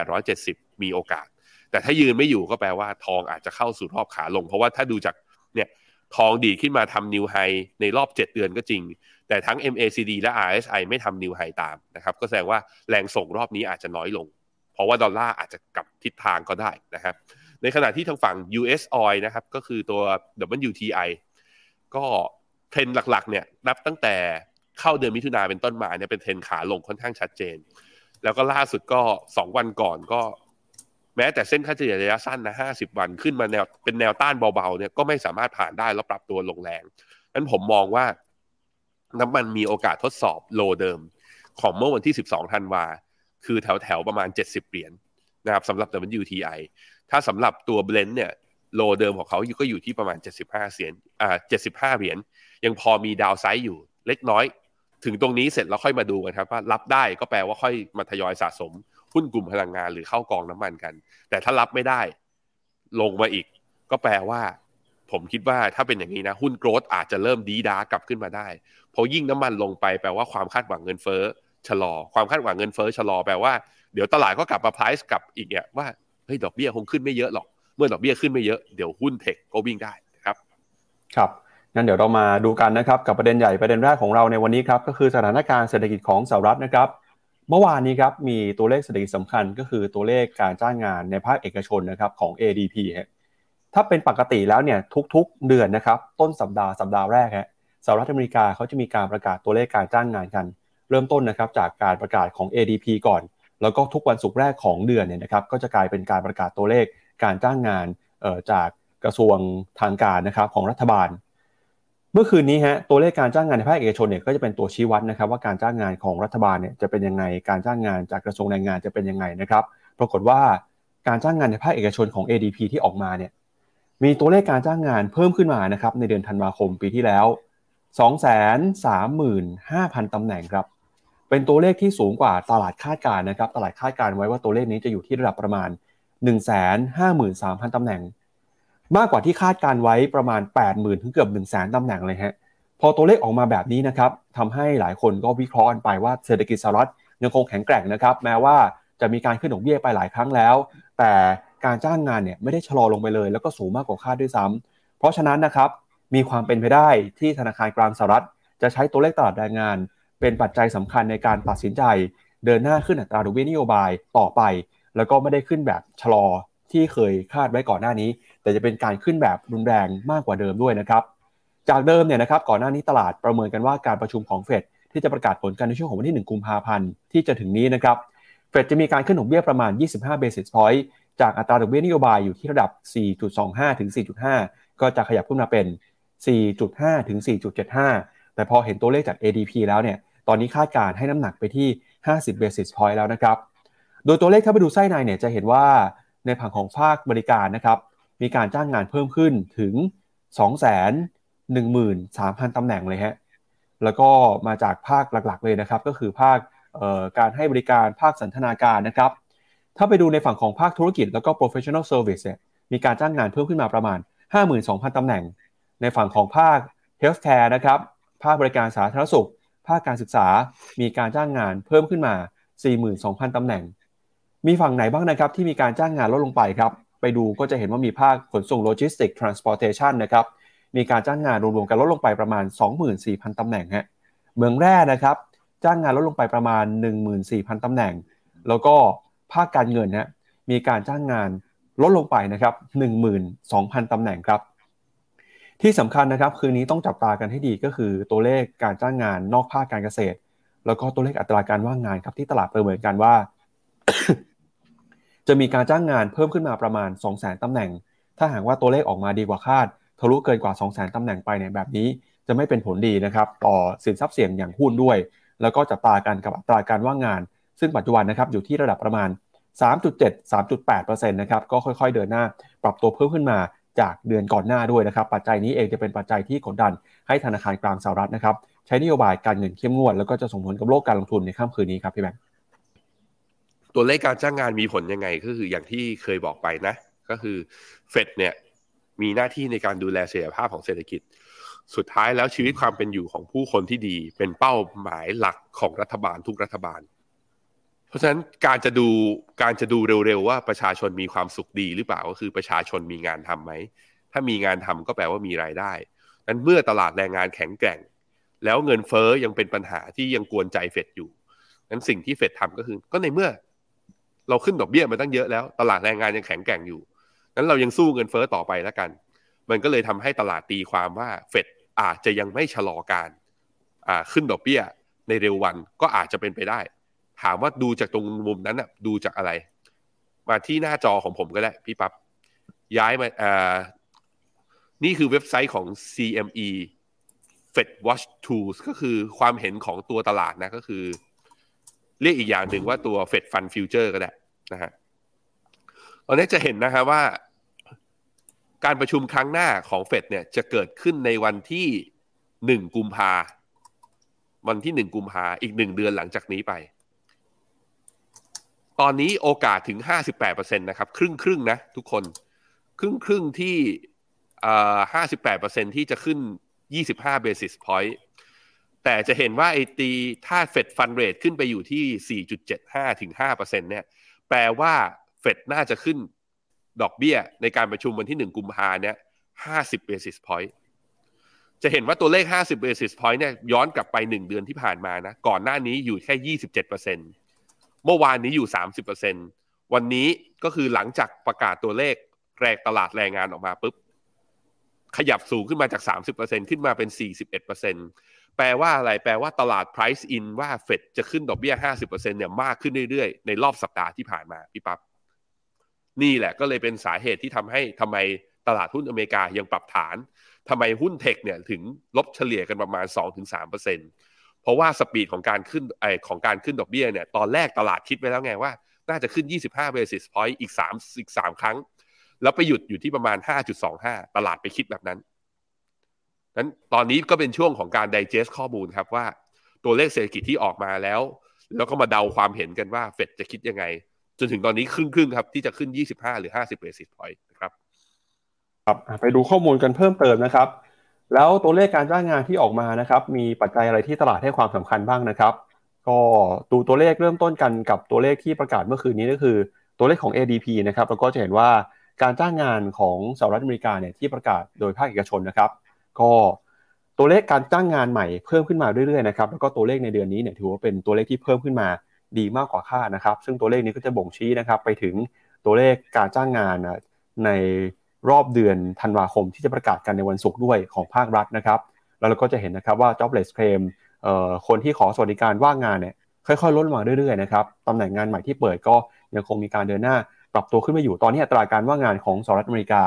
Speaker 3: 1,870 มีโอกาส แต่ถ้ายืนไม่อยู่ก็แปลว่า ทองอาจจะเข้าสู่รอบขาลง เพราะว่าถ้าดูจากเนี่ยทองดีขึ้นมาทำนิวไฮในรอบ 7 เดือนก็จริง แต่ทั้ง MACD และ RSI ไม่ทำนิวไฮตามนะครับ ก็แสดงว่าแรงส่งรอบนี้อาจจะน้อยลง เพราะว่าดอลลาร์อาจจะกลับทิศทางก็ได้นะครับ ในขณะที่ทางฝั่ง US Oil นะครับ ก็คือตัว WTI ก็เทรนหลักๆเนี่ยนับตั้งแต่ เข้าเดือนมิถุนาเป็นต้นมาเนี่ยเป็นเทรนขาลงค่อนข้างชัดเจน แล้วก็ล่าสุดก็2วันก่อนก็ แม้แต่เส้นค่าเฉลี่ยระยะสั้นนะห้าสิบวันขึ้นมาแนวเป็นแนวต้านเบาๆเนี่ยก็ไม่สามารถผ่านได้แล้วปรับตัวลงแรงนั้นผมมองว่าน้ำมันมีโอกาสทดสอบโลเดิม ของเมื่อวันที่ 12ธันวา คือแถวแถวประมาณ 70 เหรียญนะครับสำหรับ WTI ถ้าสำหรับตัวเบลนด์เนี่ยโลเดิมของเขาก็อยู่ที่ประมาณ 75 เสียนอ่า75 เหรียญยังพอมีดาวไซด์อยู่เล็กน้อย ถึงตรงนี้เสร็จแล้วค่อยมาดูกันครับว่ารับได้ก็แปลว่าค่อยมาทยอยสะสมหุ้นกลุ่มพลังงานหรือเข้ากองน้ำมันกัน แต่ถ้ารับไม่ได้ ลงมาอีก ก็แปลว่า ผมคิดว่าถ้าเป็นอย่างนี้นะ หุ้นโกรดอาจจะเริ่มดีดากลับขึ้นมาได้เพอยิ่งน้ำมันลงไปแปลว่าความคาดหวังเงินเฟ้อชะลอ ความคาดหวังเงินเฟ้อชะลอแปลว่าเดี๋ยวตลาดก็กลับมา price กลับอีกเนี่ยว่าเฮ้ยดอกเบี้ยคงขึ้นไม่เยอะหรอก เมื่อดอกเบี้ยขึ้นไม่เยอะเดี๋ยวหุ้นเทคก็วิ่งได้ครับ
Speaker 2: ครับ งั้นเดี๋ยวเรามาดูกันนะครับกับประเด็นใหญ่ประเด็นแรกของเราในวันนี้ครับก็คือสถานการณ์เศรษฐกิจของสหรัฐนะครับ เมื่อวานนี้ครับมีตัวเลขเศรษฐกิจสำคัญ ก็คือตัวเลขการจ้างงานในภาคเอกชนนะครับของ ADP ฮะถ้าเป็นปกติแล้วเนี่ยทุกๆเดือนนะครับต้นสัปดาห์สัปดาห์แรกฮะสหรัฐอเมริกาเขาจะมีการประกาศตัวเลขการจ้างงานกัน เริ่มต้นนะครับจากการประกาศของ ADP ก่อน แล้วก็ทุกวันศุกร์แรกของเดือนเนี่ยนะครับก็จะกลายเป็นการประกาศตัวเลขการจ้างงานจากกระทรวงทางการนะครับของรัฐบาล เมื่อคืนนี้ฮะตัวเลขการจ้างงานในภาคเอกชนเนี่ยก็จะเป็นตัวชี้วัดนะครับว่าการจ้างงานของรัฐบาลเนี่ยจะเป็นยังไงการจ้างงานจากกระทรวงแรงงานจะเป็นยังไงนะครับปรากฏว่าการจ้างงานในภาคเอกชนของ ADP ที่ออกมาเนี่ยมีตัวเลขการจ้างงานเพิ่มขึ้นมานะครับในเดือนธันวาคมปีที่แล้ว 235,000 ตำแหน่งครับเป็นตัวเลขที่สูงกว่าตลาดคาดการณ์นะครับตลาดคาดการณ์ไว้ว่าตัวเลขนี้จะอยู่ที่ระดับประมาณ 153,000 ตำแหน่ง มากกว่าที่คาดการไว้ประมาณ 80,000ถึงเกือบ1 0 0 0 0แสนตำแหน่งเลยฮะพอตัวเลขออกมาแบบนี้นะครับทำให้หลายคนก็วิเคราะห์กันไปว่าเศรษฐกิจสหรัฐยังคงแข็งแกร่งนะครับ แม้ว่าจะมีการขึ้นดอกเบี้ยไปหลายครั้งแล้ว แต่การจ้างงานเนี่ยไม่ได้ชะลอลงไปเลย แล้วก็สูงมากกว่าคาดด้วยซ้ำเพราะฉะนั้นนะครับมีความเป็นไปได้ที่ธนาคารกลางสหรัฐ จะใช้ตัวเลขตลาดแรงงาน เป็นปัจจัยสำคัญในการตัดสินใจ เดินหน้าขึ้นอัตราดอกเบี้ยนโยบายต่อไป แล้วก็ไม่ได้ขึ้นแบบชะลอ ที่เคยคาดไว้ก่อนหน้านี้ แต่จะเป็นการขึ้นแบบรุนแรงมากกว่าเดิมด้วยนะครับจากเดิมเนี่ยนะครับก่อนหน้านี้ตลาดประเมินกันว่าการประชุมของเฟดที่จะประกาศผลกันในช่วงของวันที่ 1 กุมภาพันธ์ที่จะถึงนี้นะครับเฟดจะมีการขึ้นดอกเบี้ยประมาณ 25 basis point จากอัตราดอกเบี้ยนโยบายอยู่ที่ระดับ 4.25 ถึง 4.5 ก็จะขยับขึ้นมาเป็น 4.5 ถึง 4.75 แต่พอเห็นตัวเลขจาก ADP แล้วเนี่ยตอนนี้คาดการให้น้ำหนักไปที่ 50 basis point แล้วนะครับ โดยตัวเลขถ้าไปดูไส้ในเนี่ยจะเห็นว่า ในผังของภาคบริการนะครับ มีการจ้างงานเพิ่มขึ้นถึง 2 1 3 0 0 0ตำแหน่งเลยฮะ แล้วก็มาจากภาคหลักๆเลยนะครับ ก็คือภาคการให้บริการภาคสันทนาการนะครับ ถ้าไปดูในฝั่งของภาคธุรกิจแล้วก็ professional service เนี่ย มีการจ้างงานเพิ่มขึ้นมาประมาณ 52,000ตำแหน่ง ในฝั่งของภาค healthcare นะครับ ภาคบริการสาธารณสุข ภาคการศึกษา มีการจ้างงานเพิ่มขึ้นมา 42,000ตำแหน่ง มีฝั่งไหนบ้างนะครับที่มีการจ้างงานลดลงไปครับ ไปดูก็จะเห็นว่ามีภาคขนส่งโลจิสติกส์ transportation นะครับ มีการจ้างงานรวมๆกันลดลงไปประมาณ 24,000 ตำแหน่งฮะ เหมืองแร่นะครับ จ้างงานลดลงไปประมาณ 14,000 ตำแหน่ง แล้วก็ภาคการเงินนะมีการจ้างงานลดลงไปนะครับ 12,000 ตำแหน่งครับ ที่สำคัญนะครับคืนนี้ต้องจับตากันให้ดีก็คือตัวเลขการจ้างงานนอกภาคการเกษตร แล้วก็ตัวเลขอัตราการว่างงานครับที่ตลาดประเมินกันว่า จะมีการจ้างงานเพิ่มขึ้นมาประมาณ 200,000ตำแหน่ง ถ้าหากว่าตัวเลขออกมาดีกว่าคาด ทะลุเกินกว่า 200,000ตำแหน่งไปเนี่ยแบบนี้จะไม่เป็นผลดีนะครับต่อสินทรัพย์เสี่ยงอย่างหุ้นด้วย แล้วก็จับตากันกับอัตราการว่างงาน ซึ่งปัจจุบันนะครับอยู่ที่ระดับประมาณ 3.7 3.8%นะครับก็ค่อยๆ เดินหน้า ปรับตัวเพิ่มขึ้นมาจากเดือนก่อนหน้าด้วยนะครับ ปัจจัยนี้เองจะเป็นปัจจัยที่กดดันให้ธนาคารกลางสหรัฐนะครับใช้นโยบายการเงินเข้มงวดแล้วก็จะส่งผลกับโลกการลงทุนในค่ำคืนนี้ครับพี่แบงค์
Speaker 3: ตัวเลขการจ้างงานมีผลยังไงก็คืออย่างที่เคยบอกไปนะ ก็คือเฟดเนี่ยมีหน้าที่ในการดูแลเสถียรภาพของเศรษฐกิจ สุดท้ายแล้วชีวิตความเป็นอยู่ของผู้คนที่ดี เป็นเป้าหมายหลักของรัฐบาลทุกรัฐบาล เพราะฉะนั้นการจะดูการจะดูเร็วๆว่าประชาชนมีความสุขดีหรือเปล่าก็คือประชาชนมีงานทํำไหมถ้ามีงานทำก็แปลว่ามีรายได้นั้นเมื่อตลาดแรงงานแข็งแกร่ง แล้วเงินเฟ้อยังเป็นปัญหาที่ยังกวนใจเฟดอยู่นั้นสิ่งที่เฟดทำก็คือ ก็ในเมื่อ เราขึ้นดอกเบี้ยมาตั้งเยอะแล้วตลาดแรงงานยังแข็งแกร่งอยู่นั้นเรายังสู้เงินเฟ้อต่อไปแล้วกัน มันก็เลยทำให้ตลาดตีความว่าเฟดอาจจะยังไม่ชะลอการขึ้นดอกเบี้ยในเร็ววันก็อาจจะเป็นไปได้ ถามว่าดูจากตรงมุมนั้นอะดูจากอะไร มาที่หน้าจอของผมก็ได้พี่ปับ๊บย้ายมาอ่านี่คือเว็บไซต์ของ CME Fed Watch Tools ก็คือความเห็นของตัวตลาดนะก็คือ เรียกอีกอย่างหนึ่งว่าตัว Fed Fund Future ก็ได้นะฮะตอนนี้จะเห็นนะฮะว่า การประชุมครั้งหน้าของเฟดเนี่ยจะเกิดขึ้นในวันที่หนึ่งกุมภาวันที่หนึ่งกุมภาอีกหนึ่งเดือนหลังจากนี้ไป ตอนนี้โอกาสถึงห้าสิบแปดเปอร์เซ็นตนะครับ ครึ่งครึ่งนะทุกคน ครึ่งครึ่งที่ห้าสิบแปดเปอร์เซ็นต์ที่จะขึ้นยี่สิบ แต่จะเห็นว่าไอที่ถ้า Fed Funds Rate ขึ้นไปอยู่ที่สี่จุดเจ็ดห้าถึงห้าเปอร์เซ็นต์เนี่ยแปลว่าเฟดน่าจะขึ้นดอกเบี้ยในการประชุมวันที่หนึ่งกุมภาเนี่ยห้าสิบ basis point จะเห็นว่าตัวเลขห้าสิบ basis point เนี่ยย้อนกลับไปหนึ่งเดือนที่ผ่านมานะ ก่อนหน้านี้อยู่แค่ยี่สิบเจ็ดเปอร์เซ็นต์เมื่อวานนี้อยู่สามสิบเปอร์เซ็นวันนี้ก็คือหลังจากประกาศตัวเลขแรงตลาดแรงงานออกมาปุ๊บ ขยับสูงขึ้นมาจาก 30%ขึ้นมาเป็น 41% แปลว่าอะไร แปลว่าตลาด price in ว่าเฟดจะขึ้นดอกเบี้ย 50%เนี่ยมากขึ้นเรื่อยๆ ในรอบสัปดาห์ที่ผ่านมาพี่ปับ๊บนี่แหละก็เลยเป็นสาเหตุที่ทำให้ทำไมตลาดหุ้นอเมริกายังปรับฐานทำไมหุ้นเทคเนี่ยถึงลบเฉลี่ยกันประมาณ 2-3%เพราะว่าสปีดของการขึ้นไอของการขึ้นดอกเบี้ยเนี่ยตอนแรกตลาดคิดไว้แล้วไงว่า น่าจะขึ้น 25 basis point อีก3อีก3ครั้ง แล้วไปหยุดอยู่ที่ประมาณ 5.25 ตลาดไปคิดแบบนั้น นั้นตอนนี้ก็เป็นช่วงของการ digest ข้อมูลครับว่าตัวเลขเศรษฐกิจที่ออกมาแล้ว แล้วก็มาเดาความเห็นกันว่าเฟดจะคิดยังไง จนถึงตอนนี้ครึ่งครึ่งครับที่จะขึ้น 25 หรือ 50 basis point นะครับ
Speaker 2: ครับไปดูข้อมูลกันเพิ่มเติมนะครับ แล้วตัวเลขการจ้างงานที่ออกมานะครับ มีปัจจัยอะไรที่ตลาดให้ความสำคัญบ้างนะครับ ก็ดูตัวเลขเริ่มต้นกันกับตัวเลขที่ประกาศเมื่อคืนนี้ก็คือ ตัวเลขของ ADP นะครับแล้วก็จะเห็นว่าการจ้างงานของสหรัฐอเมริกาเนี่ยที่ประกาศโดยภาคเอกชนนะครับ ก็ตัวเลขการจ้างงานใหม่เพิ่มขึ้นมาเรื่อยๆนะครับแล้วก็ตัวเลขในเดือนนี้เนี่ยถือว่าเป็นตัวเลขที่เพิ่มขึ้นมาดีมากกว่าคาดนะครับ ซึ่งตัวเลขนี้ก็จะบ่งชี้นะครับไปถึงตัวเลขการจ้างงานในรอบเดือนธันวาคมที่จะประกาศกันในวันศุกร์ด้วยของภาครัฐนะครับ แล้วเราก็จะเห็นนะครับว่า jobless claim คนที่ขอสวัสดิการว่างงานเนี่ยค่อยๆ ลดลงมาเรื่อยๆนะครับตำแหน่งงานใหม่ที่เปิดก็ยังคงมีการเดินหน้า ปรับตัวขึ้นมาอยู่ตอนนี้อัตราการว่างงานของสหรัฐอเมริกา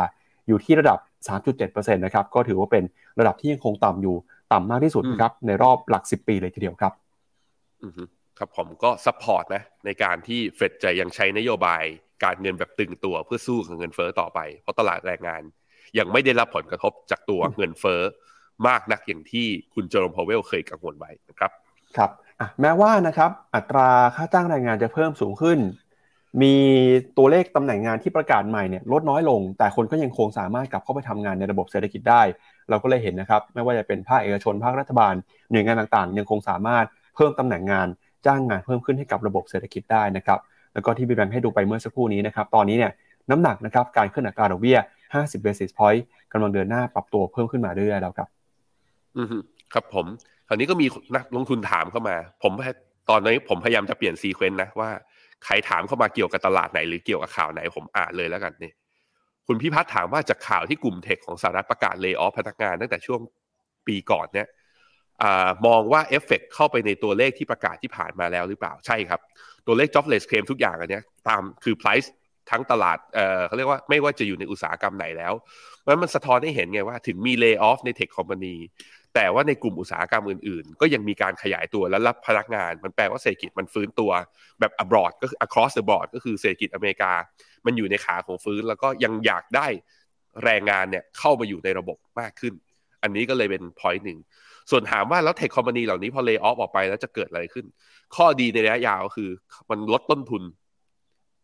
Speaker 2: อยู่ที่ระดับ 3.7%นะครับก็ถือว่าเป็นระดับที่ยังคงต่ำอยู่ต่ำมากที่สุดครับในรอบหลัก 10 ปีเลยทีเดียวครับ
Speaker 3: ครับผมก็ support นะในการที่เฟดจะยังใช้นโยบายการเงินแบบตึงตัวเพื่อสู้กับเงินเฟ้อต่อไป เพราะตลาดแรงงาน ยังไม่ได้รับผลกระทบจากตัวเงินเฟ้อมากนักอย่างที่คุณเจอโรมพาวเวลเคยกังวลไว้นะครับ
Speaker 2: ครับแม้ว่านะครับอัตราค่าจ้างแรงงานจะเพิ่มสูงขึ้น มีตัวเลขตำแหน่งงานที่ประกาศใหม่เนี่ยลดน้อยลง แต่คนก็ยังคงสามารถกลับเข้าไปทำงานในระบบเศรษฐกิจได้ เราก็เลยเห็นนะครับ ไม่ว่าจะเป็นภาคเอกชนภาครัฐบาลหน่วยงานต่างๆ ยังคงสามารถเพิ่มตำแหน่งงานจ้างงานเพิ่มขึ้นให้กับระบบเศรษฐกิจได้นะครับแล้วก็ที่พี่แบงค์ให้ดูไปเมื่อสักครู่นี้นะครับตอนนี้เนี่ยน้ำหนักนะครับการขึ้นอัตราดอกเบี้ย 50 basis point กำลังเดินหน้าปรับตัวเพิ่มขึ้นมาเรื่อยๆแล้วครับ
Speaker 3: อืมครับผม คราวนี้ก็มีนักลงทุนถามเข้ามา ผมตอนนี้ผมพยายามจะเปลี่ยนซีเควนต์นะว่า ใครถามเข้ามาเกี่ยวกับตลาดไหนหรือเกี่ยวกับข่าวไหนผมอ่านเลยแล้วกันนี่คุณพิพัฒน์ถามว่าจากข่าวที่กลุ่มเทคของสหรัฐประกาศเลิกออฟพนักงานตั้งแต่ช่วงปีก่อนเนี่ยมองว่าเอฟเฟกเข้าไปในตัวเลขที่ประกาศที่ผ่านมาแล้วหรือเปล่าใช่ครับ ตัวเลข jobless claim ทุกอย่างอันนี้ตามคือ price ทั้งตลาดเขาเรียกว่าไม่ว่าจะอยู่ในอุตสาหกรรมไหนแล้วมันสะท้อนให้เห็นไงว่าถึงมี layoff ใน tech company แต่ว่าในกลุ่มอุตสาหกรรมอื่น ๆ ก็ยังมีการขยายตัวและรับพนักงาน มันแปลว่าเศรษฐกิจมันฟื้นตัวแบบ broad ก็คือ across the board ก็คือเศรษฐกิจอเมริกา มันอยู่ในขาของฟื้น แล้วก็ยังอยากได้แรงงานเนี่ยเข้ามาอยู่ในระบบมากขึ้น อันนี้ก็เลยเป็น point หนึ่งส่วนถามว่าแล้วเทคคอมพานีเหล่านี้พอเลิกออฟออกไปแล้วจะเกิดอะไรขึ้น ข้อดีในระยะยาวคือมันลดต้นทุน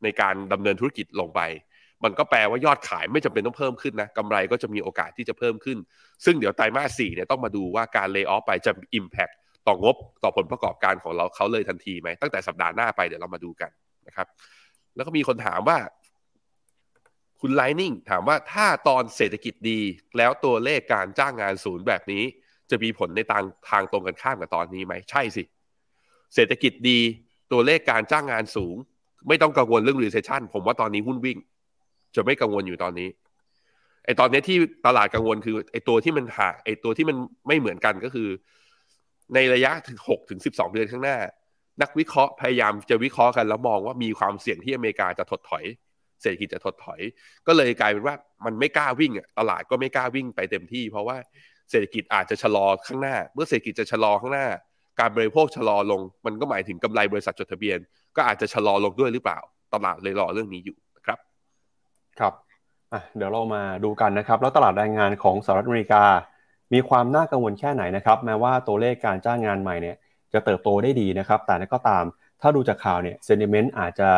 Speaker 3: ในการดำเนินธุรกิจลงไป มันก็แปลว่ายอดขายไม่จำเป็นต้องเพิ่มขึ้นนะกำไรก็จะมีโอกาสที่จะเพิ่มขึ้น ซึ่งเดี๋ยวไตรมาสสี่เนี่ยต้องมาดูว่าการเลิกออฟไปจะ Impact ต่องบต่อผลประกอบการของเราเขาเลยทันทีไหมตั้งแต่สัปดาห์หน้าไปเดี๋ยวเรามาดูกันนะครับ แล้วก็มีคนถามว่า คุณไลนิ่งถามว่าถ้าตอนเศรษฐกิจดี แล้วตัวเลขการจ้างงานศูนย์แบบนี้ จะมีผลในทางทางตรงกันข้ามกับตอนนี้ไหมใช่สิ เศรษฐกิจดีตัวเลขการจ้างงานสูง ไม่ต้องกังวลเรื่อง recession ผมว่าตอนนี้หุ้นวิ่ง จะไม่กังวลอยู่ตอนนี้ไอตอนนี้ที่ตลาดกังวลคือไอตัวที่มันหาไอตัวที่มันไม่เหมือนกันก็คือ ในระยะถึงหกถึงสิบสองเดือนข้างหน้า นักวิเคราะห์พยายามจะวิเคราะห์กันแล้วมองว่ามีความเสี่ยงที่อเมริกาจะถดถอย เศรษฐกิจจะถดถอย ก็เลยกลายเป็นว่ามันไม่กล้าวิ่งตลาดก็ไม่กล้าวิ่งไปเต็มที่ เพราะว่าเศรษฐกิจอาจจะชะลอข้างหน้า เมื่อเศรษฐกิจจะชะลอข้างหน้า การบริโภคชะลอลง มันก็หมายถึงกำไรบริษัทจดทะเบียน ก็อาจจะชะลอลงด้วยหรือเปล่า ตลาดเลยรอเรื่องนี้อยู่
Speaker 2: ครับเดี๋ยวเรามาดูกันนะครับ แล้วตลาดแรงงานของสหรัฐอเมริกา มีความน่ากังวลแค่ไหนนะครับ แม้ว่าตัวเลขการจ้างงานใหม่เนี่ย จะเติบโตได้ดีนะครับ แต่นั่นก็ตามถ้าดูจากข่าวเนี่ยเซนิเมนต์อาจจะ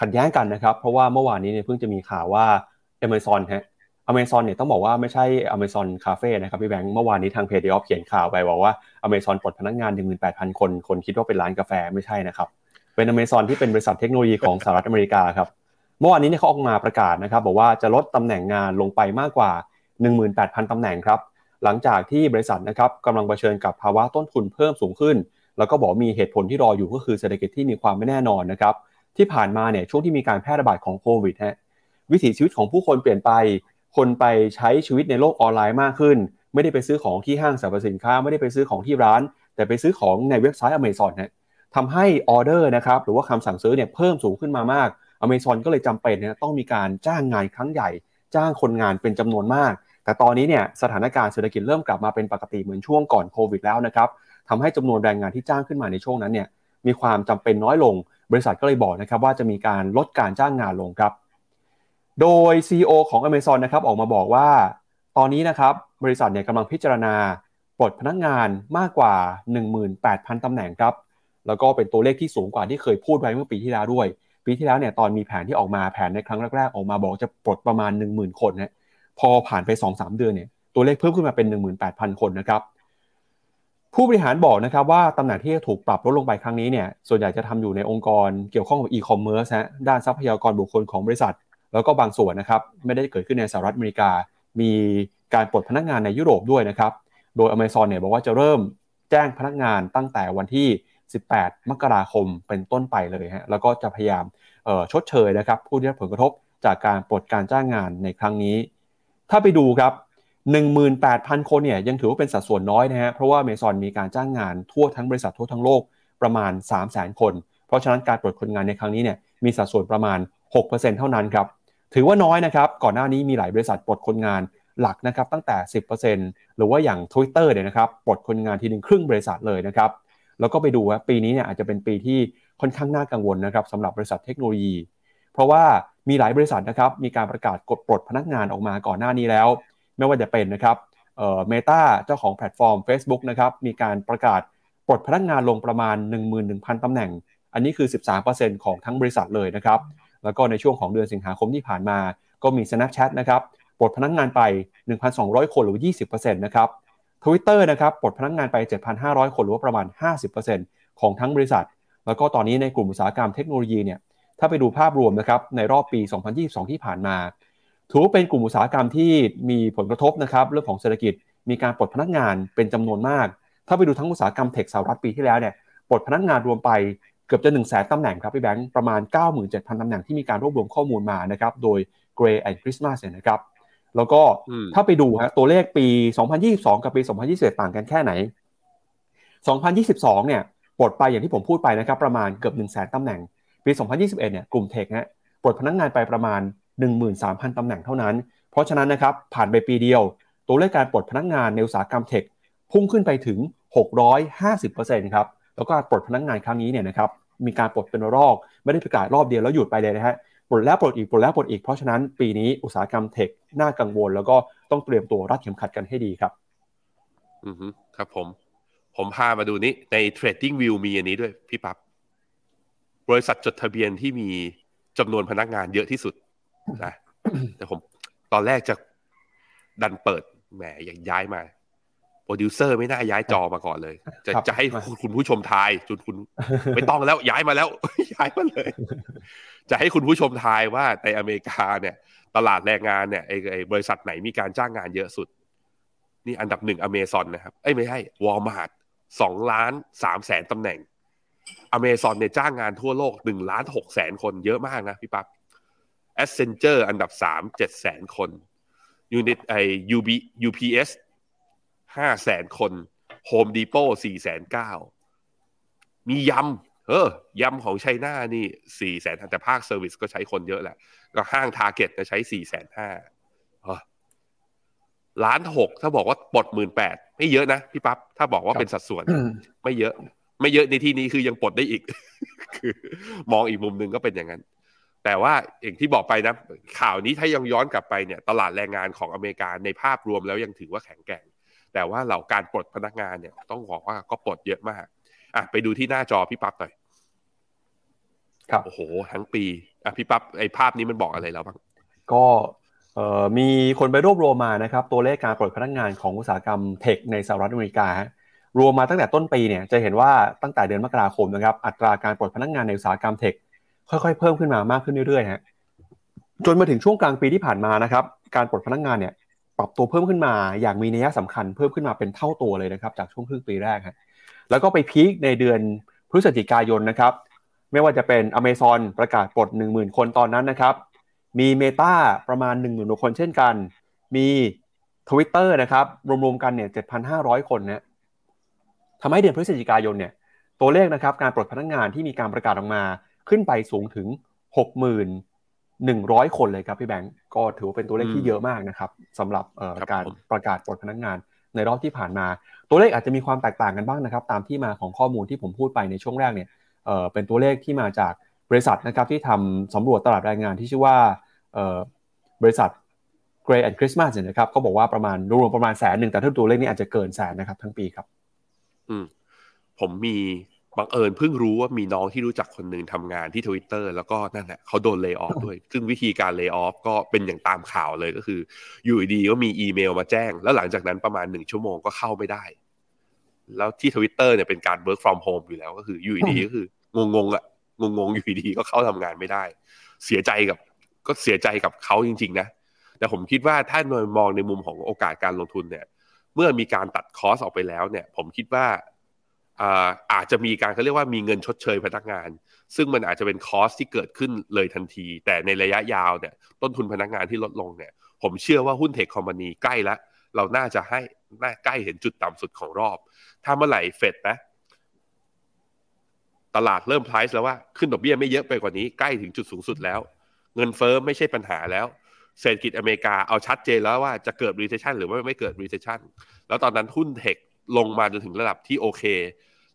Speaker 2: ขัดแย้งกันนะครับ เพราะว่าเมื่อวานนี้เนี่ยเพิ่งจะมีข่าวว่า Amazon ฮะ Amazon เนี่ยต้องบอกว่าไม่ใช่ Amazon Cafe นะครับพี่แบงค์เมื่อวานนี้ทางเพจดีออฟเขียนข่าวไปบอกว่า Amazon ปลดพนักงาน 18,000 คน คนคิดว่าเป็นร้านกาแฟไม่ใช่นะครับ เป็น Amazon ที่เป็นบริษัทเทคโนโลยีของสหรัฐอเมริกาครับ เมื่อวานนี้เนี่ยเขาออกมาประกาศนะครับบอกว่าจะลดตำแหน่งงานลงไปมากกว่า 18,000ตำแหน่งครับหลังจากที่บริษัทนะครับกำลังเผชิญกับภาวะต้นทุนเพิ่มสูงขึ้น แล้วก็บอกมีเหตุผลที่รออยู่ก็คือเศรษฐกิจที่มีความไม่แน่นอนนะครับที่ผ่านมาเนี่ยช่วงที่มีการแพร่ระบาดของโควิดฮะวิถีชีวิตของผู้คนเปลี่ยนไป คนไปใช้ชีวิตในโลกออนไลน์มากขึ้น ไม่ได้ไปซื้อของที่ห้างสรรพสินค้า ไม่ได้ไปซื้อของที่ร้าน แต่ไปซื้อของในเว็บไซต์อเมซอนฮะทำให้ออเดอร์นะครับหรือว่าคำสั่งซื้อเนี่ยเพิ่มสูงขึ้นมามาก อเมซอนก็เลยจำเป็นเนี่ยต้องมีการจ้างงานครั้งใหญ่ จ้างคนงานเป็นจำนวนมาก แต่ตอนนี้เนี่ยสถานการณ์เศรษฐกิจเริ่มกลับมาเป็นปกติเหมือนช่วงก่อนโควิดแล้วนะครับทำให้จำนวนแรงงานที่จ้างขึ้นมาในช่วงนั้นเนี่ยมีความจำเป็นน้อยลง บริษัทก็เลยบอกนะครับว่าจะมีการลดการจ้างงานลงครับ โดย CEO ของ Amazon นะครับออกมาบอกว่า ตอนนี้นะครับบริษัทเนี่ยกำลังพิจารณาปลดพนักงานมากกว่า 18,000ตำแหน่งครับ แล้วก็เป็นตัวเลขที่สูงกว่าที่เคยพูดไว้เมื่อปีที่แล้วด้วย ปีที่แล้วเนี่ยตอนมีแผนที่ออกมาแผนในครั้งแรกๆออกมาบอกจะปลดประมาณ 10,000 คนนะพอผ่านไป 2-3 เดือนเนี่ยตัวเลขเพิ่มขึ้นมาเป็น 18,000 คนนะครับผู้บริหารบอกนะครับว่าตำแหน่งที่ถูกปรับลดลงไปครั้งนี้เนี่ยส่วนใหญ่จะทำอยู่ในองค์กรเกี่ยวข้องกับอีคอมเมิร์ซฮะด้านทรัพยากรบุคคลของบริษัท แล้วก็บางส่วนนะครับไม่ได้เกิดขึ้นในสหรัฐอเมริกา มีการปลดพนักงานในยุโรปด้วยนะครับโดย Amazon เนี่ยบอกว่าจะเริ่มแจ้งพนักงานตั้งแต่วันที่ 18 มกราคมเป็นต้นไปเลยฮะแล้วก็จะพยายามชดเชยนะครับผู้ที่รับผลกระทบจากการปลดการจ้างงานในครั้งนี้ ถ้าไปดูครับ 18,000 คนเนี่ยยังถือว่าเป็นสัดส่วนน้อยนะฮะเพราะว่าเมซอนมีการจ้างงานทั่วทั้งบริษัททั่วทั้งโลกประมาณ 300,000 คน เพราะฉะนั้นการปลดคนงานในครั้งนี้เนี่ยมีสัดส่วนประมาณ 6%เท่านั้นครับถือว่าน้อยนะครับก่อนหน้านี้มีหลายบริษัทปลดคนงานหลักนะครับตั้งแต่ 10%หรือว่าอย่าง Twitter เนี่ยนะครับปลดคนงานทีนึงครึ่งบริษัทเลยนะครับ แล้วก็ไปดูว่าปีนี้เนี่ยอาจจะเป็นปีที่ค่อนข้างน่ากังวลนะครับสำหรับบริษัทเทคโนโลยี เพราะว่ามีหลายบริษัทนะครับมีการประกาศกดปลดพนักงานออกมาก่อนหน้านี้แล้ว ไม่ว่าจะเป็นนะครับเอ่อเมตาเจ้าของแพลตฟอร์ม Facebook นะครับมีการประกาศปลดพนักงานลงประมาณ 11,000ตำแหน่ง อันนี้คือ 13%ของทั้งบริษัทเลยนะครับแล้วก็ในช่วงของเดือนสิงหาคมที่ผ่านมา ก็มี Snapchat นะครับปลดพนักงงานไป 1,200 คนหรือ 20%นะครับ Twitter นะครับปลดพนักงงานไป 7,500 คนหรือว่าประมาณ 50%ของทั้งบริษัท แล้วก็ตอนนี้ในกลุ่มอุตสาหกรรมเทคโนโลยีเนี่ยถ้าไปดูภาพรวมนะครับในรอบปี 2022 ที่ผ่านมาถือว่าเป็นกลุ่มอุตสาหกรรมที่มีผลกระทบนะครับเรื่องของเศรษฐกิจมีการปลดพนักงานเป็นจำนวนมาก ถ้าไปดูทั้งอุตสาหกรรมเทคสหรัฐปีที่แล้วเนี่ยปลดพนักงานรวมไปเกือบจะ1 0 0 0 0แสนตำแหน่งครับพี่แบงค์ประมาณ 97,000ตำแหน่งที่มีการรวบรวมข้อมูลมานะครับโดย Gray and Christmas เนี่ยนะครับ แล้วก็
Speaker 3: อืม
Speaker 2: ถ้าไปดูฮะตัวเลขปี 2022 กับปี 2021 ต่างกันแค่ไหน 2022 เนี่ยปลดไปอย่างที่ผมพูดไปนะครับประมาณเกือบ 1 0 0 0 0แสนตำแหน่ง ปี 2021 เนี่ยกลุ่มเทคฮะปลดพนักงานไปประมาณ 13,000 ตำแหน่งเท่านั้น เพราะฉะนั้นนะครับผ่านไปปีเดียว ตัวเลขการปลดพนักงานในอุตสาหกรรมเทคพุ่งขึ้นไปถึง 650%ครับแล้วก็ปลดพนักงานครั้งนี้เนี่ยนะครับมีการปลดเป็นระลอกไม่ได้ประกาศรอบเดียวแล้วหยุดไปเลยนะฮะ ปลดแล้วปลดอีกปลดแล้วปลดอีกเพราะฉะนั้นปีนี้อุตสาหกรรมเทคน่ากังวล แล้วก็ต้องเตรียมตัวรัดเข็มขัดกันให้ดีครับ
Speaker 3: อือฮึครับผม ผมพามาดูนี้ใน Trading View มีอันนี้ด้วยพี่ปับ๊บบริษัทจดทะเบียนที่มีจำนวนพนักงานเยอะที่สุดนะแต่ผมตอนแรกจะดันเปิดแหมอยากย้ายมา รดิวเซอร์ไม่น่าย้ายจอมาก่อนเลย จะ
Speaker 2: ครับ
Speaker 3: จะให้คุณคุณผู้ชมทายจนคุณไม่ต้องแล้วย้ายมาแล้ว ย้ายมาเลย จะให้คุณผู้ชมทายว่าในอเมริกาเนี่ย ตลาดแรงงานเนี่ยไอ้ไอ้บริษัทไหนมีการจ้างงานเยอะสุด นี่อันดับหนึ่งอเมซอนนะครับเอ้ยไม่ใช่วอลมาร์ทสองล้านสามแสนตำแหน่งอเมซอนเนี่ยจ้างงานทั่วโลกหนึ่งล้านหกแสนคนเยอะมากนะพี่ปั๊บ Accenture อันดับสามเจ็ดแสนคนยูนิตไอยูบี UPS ห้าแสนคน Home Depot สี่แสนเก้ามี Yum เออ Yum ของ China นี่สี่แสนแต่ภาค service ก็ใช้คนเยอะแหละ ก็ห้าง Target จะใช้สี่แสนห้าล้านหกถ้าบอกว่าปลดหมื่นแปดไม่เยอะนะพี่ปั๊บถ้าบอกว่าเป็นสัดส่วน ไม่เยอะ ไม่เยอะในที่นี้คือยังปลดได้อีก คือ มองอีกมุมหนึ่งก็เป็นอย่างนั้น แต่ว่าอย่างที่บอกไปนะ ข่าวนี้ถ้ายังย้อนกลับไปเนี่ย ตลาดแรงงานของอเมริกาในภาพรวมแล้วยังถือว่าแข็งแกร่ง แต่ว่าเหล่าการปลดพนักงานเนี่ยต้องบอกว่าก็ปลดเยอะมากอะไปดูที่หน้าจอพี่ปั๊บหน่อย
Speaker 2: ครับ
Speaker 3: โอ้โห ทั้งปีอะพี่ปั๊บไอ้ภาพนี้มันบอกอะไรแล้วบ้าง
Speaker 2: ก็เอ่อมีคนไปรวบรวมมานะครับ ตัวเลขการปลดพนักงานของอุตสาหกรรมเทคในสหรัฐอเมริกาฮะรวมมาตั้งแต่ต้นปีเนี่ยจะเห็นว่าตั้งแต่เดือนมกราคมนะครับ อัตราการปลดพนักงานในอุตสาหกรรมเทคค่อยๆ เพิ่มขึ้นมามากขึ้นเรื่อยๆฮะจนมาถึงช่วงกลางปีที่ผ่านมานะครับ การปลดพนักงานเนี่ย ปรับตัวเพิ่มขึ้นมา อย่างมีนัยสำคัญเพิ่มขึ้นมาเป็นเท่าตัวเลยนะครับ จากช่วงครึ่งปีแรกฮะแล้วก็ไปพีคในเดือนพฤศจิกายนนะครับ ไม่ว่าจะเป็น Amazon ประกาศปลด 10,000 คนตอนนั้นนะครับ มี Meta ประมาณ 10,000กว่าคนเช่นกัน มี Twitter นะครับ รวมๆกันเนี่ย 7,500 คนนะทำให้เดือนพฤศจิกายนเนี่ย ตัวเลขนะครับ การปลดพนักงานที่มีการประกาศออกมาขึ้นไปสูงถึง 6,100 คนเลยครับพี่แบงก์ก็ถือว่าเป็นตัวเลขที่เยอะมากนะครับสำหรับเอ่อ
Speaker 3: ครับ
Speaker 2: การ
Speaker 3: ผม
Speaker 2: ประกาศปลดพนักงานในรอบที่ผ่านมา ตัวเลขอาจจะมีความแตกต่างกันบ้างนะครับ ตามที่มาของข้อมูลที่ผมพูดไปในช่วงแรกเนี่ยเอ่อเป็นตัวเลขที่มาจากบริษัทนะครับที่ทำสำรวจตลาดแรงงานที่ชื่อว่าเอ่อบริษัท Gray and Christmas เนี่ยนะครับเขาบอกว่าประมาณรวมๆประมาณแสนหนึ่งแต่ถ้าตัวเลขนี้อาจจะเกินแสนนะครับทั้งปีครับ
Speaker 3: อืมผมมี บังเอิญเพิ่งรู้ว่ามีน้องที่รู้จักคนหนึ่งทำงานที่ทวิตเตอร์แล้วก็นั่นแหละเขาโดนเลิกออฟด้วย ซึ่งวิธีการเลิกออฟก็เป็นอย่างตามข่าวเลยก็คือ อยู่ดีๆก็มีอีเมลมาแจ้ง แล้วหลังจากนั้นประมาณหนึ่งชั่วโมงก็เข้าไม่ได้ แล้วที่ทวิตเตอร์เนี่ยเป็นการ work from home อยู่แล้วก็คือ อยู่ดีๆก็คืองงๆอะงงๆอยู่ดีๆก็เข้าทำงานไม่ได้ เสียใจกับ ก็เสียใจกับเขาจริง ๆ นะ แต่ผมคิดว่าถ้ามองในมุมของโอกาสการลงทุนเนี่ย เมื่อมีการตัดคอสออกไปแล้วเนี่ย ผมคิดว่า อาจจะมีการเขาเรียกว่ามีเงินชดเชยพนักงาน ซึ่งมันอาจจะเป็นคอสที่เกิดขึ้นเลยทันที แต่ในระยะยาวเนี่ยต้นทุนพนักงานที่ลดลงเนี่ยผมเชื่อว่าหุ้นเทคคอมพานีใกล้ล้วเราน่าจะให้น่าใกล้เห็นจุดต่ำสุดของรอบ ถ้าเมื่อไหร่เฟดนะตลาดเริ่ม price แล้วว่าขึ้นดอกเบี้ยไม่เยอะไปกว่านี้ใกล้ถึงจุดสูงสุดแล้ว เงินเฟ้อไม่ใช่ปัญหาแล้วเศรษฐกิจอเมริกาเอาชัดเจนแล้วว่าจะเกิด recession หรือว่าไม่เกิด recession แล้วตอนนั้นหุ้นเทค ลงมาจนถึงระดับที่โอเค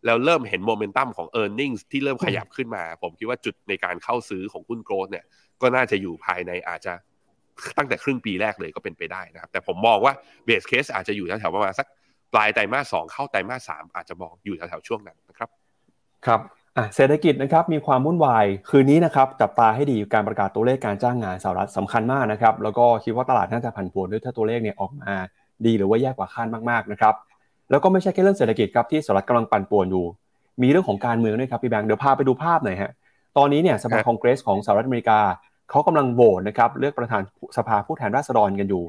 Speaker 3: แล้วเริ่มเห็นโมเมนตัมของ e a r n i n g 's ที่เริ่มขยับขึ้นมา ผมคิดว่าจุดในการเข้าซื้อของหุ้นโกลด์เนี่ย ก็น่าจะอยู่ภายในอาจจะตั้งแต่ครึ่งปีแรกเลยก็เป็นไปได้นะครับ แต่ผมมองว่าเบสเคสอาจจะอยู่แถวๆประมาณสักปลายไตรมาสสองเข้าไตรมาสสามอาจจะมองอยู่แถวๆช่วงนั้นนะครับ
Speaker 2: ครับเศรษฐกิจนะครับมีความวุ่นวายคืนนี้นะครับจับตาให้ดีการประกาศตัวเลขการจ้างงานสหรัฐสำคัญมากนะครับแล้วก็คิดว่าตลาดน่าจะผันผวนด้วยถ้าตัวเลขเนี่ยออกมาดีหรือว่าแย่กว่าคาดมากๆนะครับ แล้วก็ไม่ใช่แค่เรื่องเศรษฐกิจครับที่สหรัฐกำลังปั่นป่วนอยู่ มีเรื่องของการเมืองด้วยครับพี่แบงค์เดี๋ยวพาไปดูภาพหน่อยฮะตอนนี้เนี่ยสภาคองเกรสของสหรัฐอเมริกาเขากำลังโหวตนะครับเลือกประธานสภาผู้แทนราษฎรกันอยู่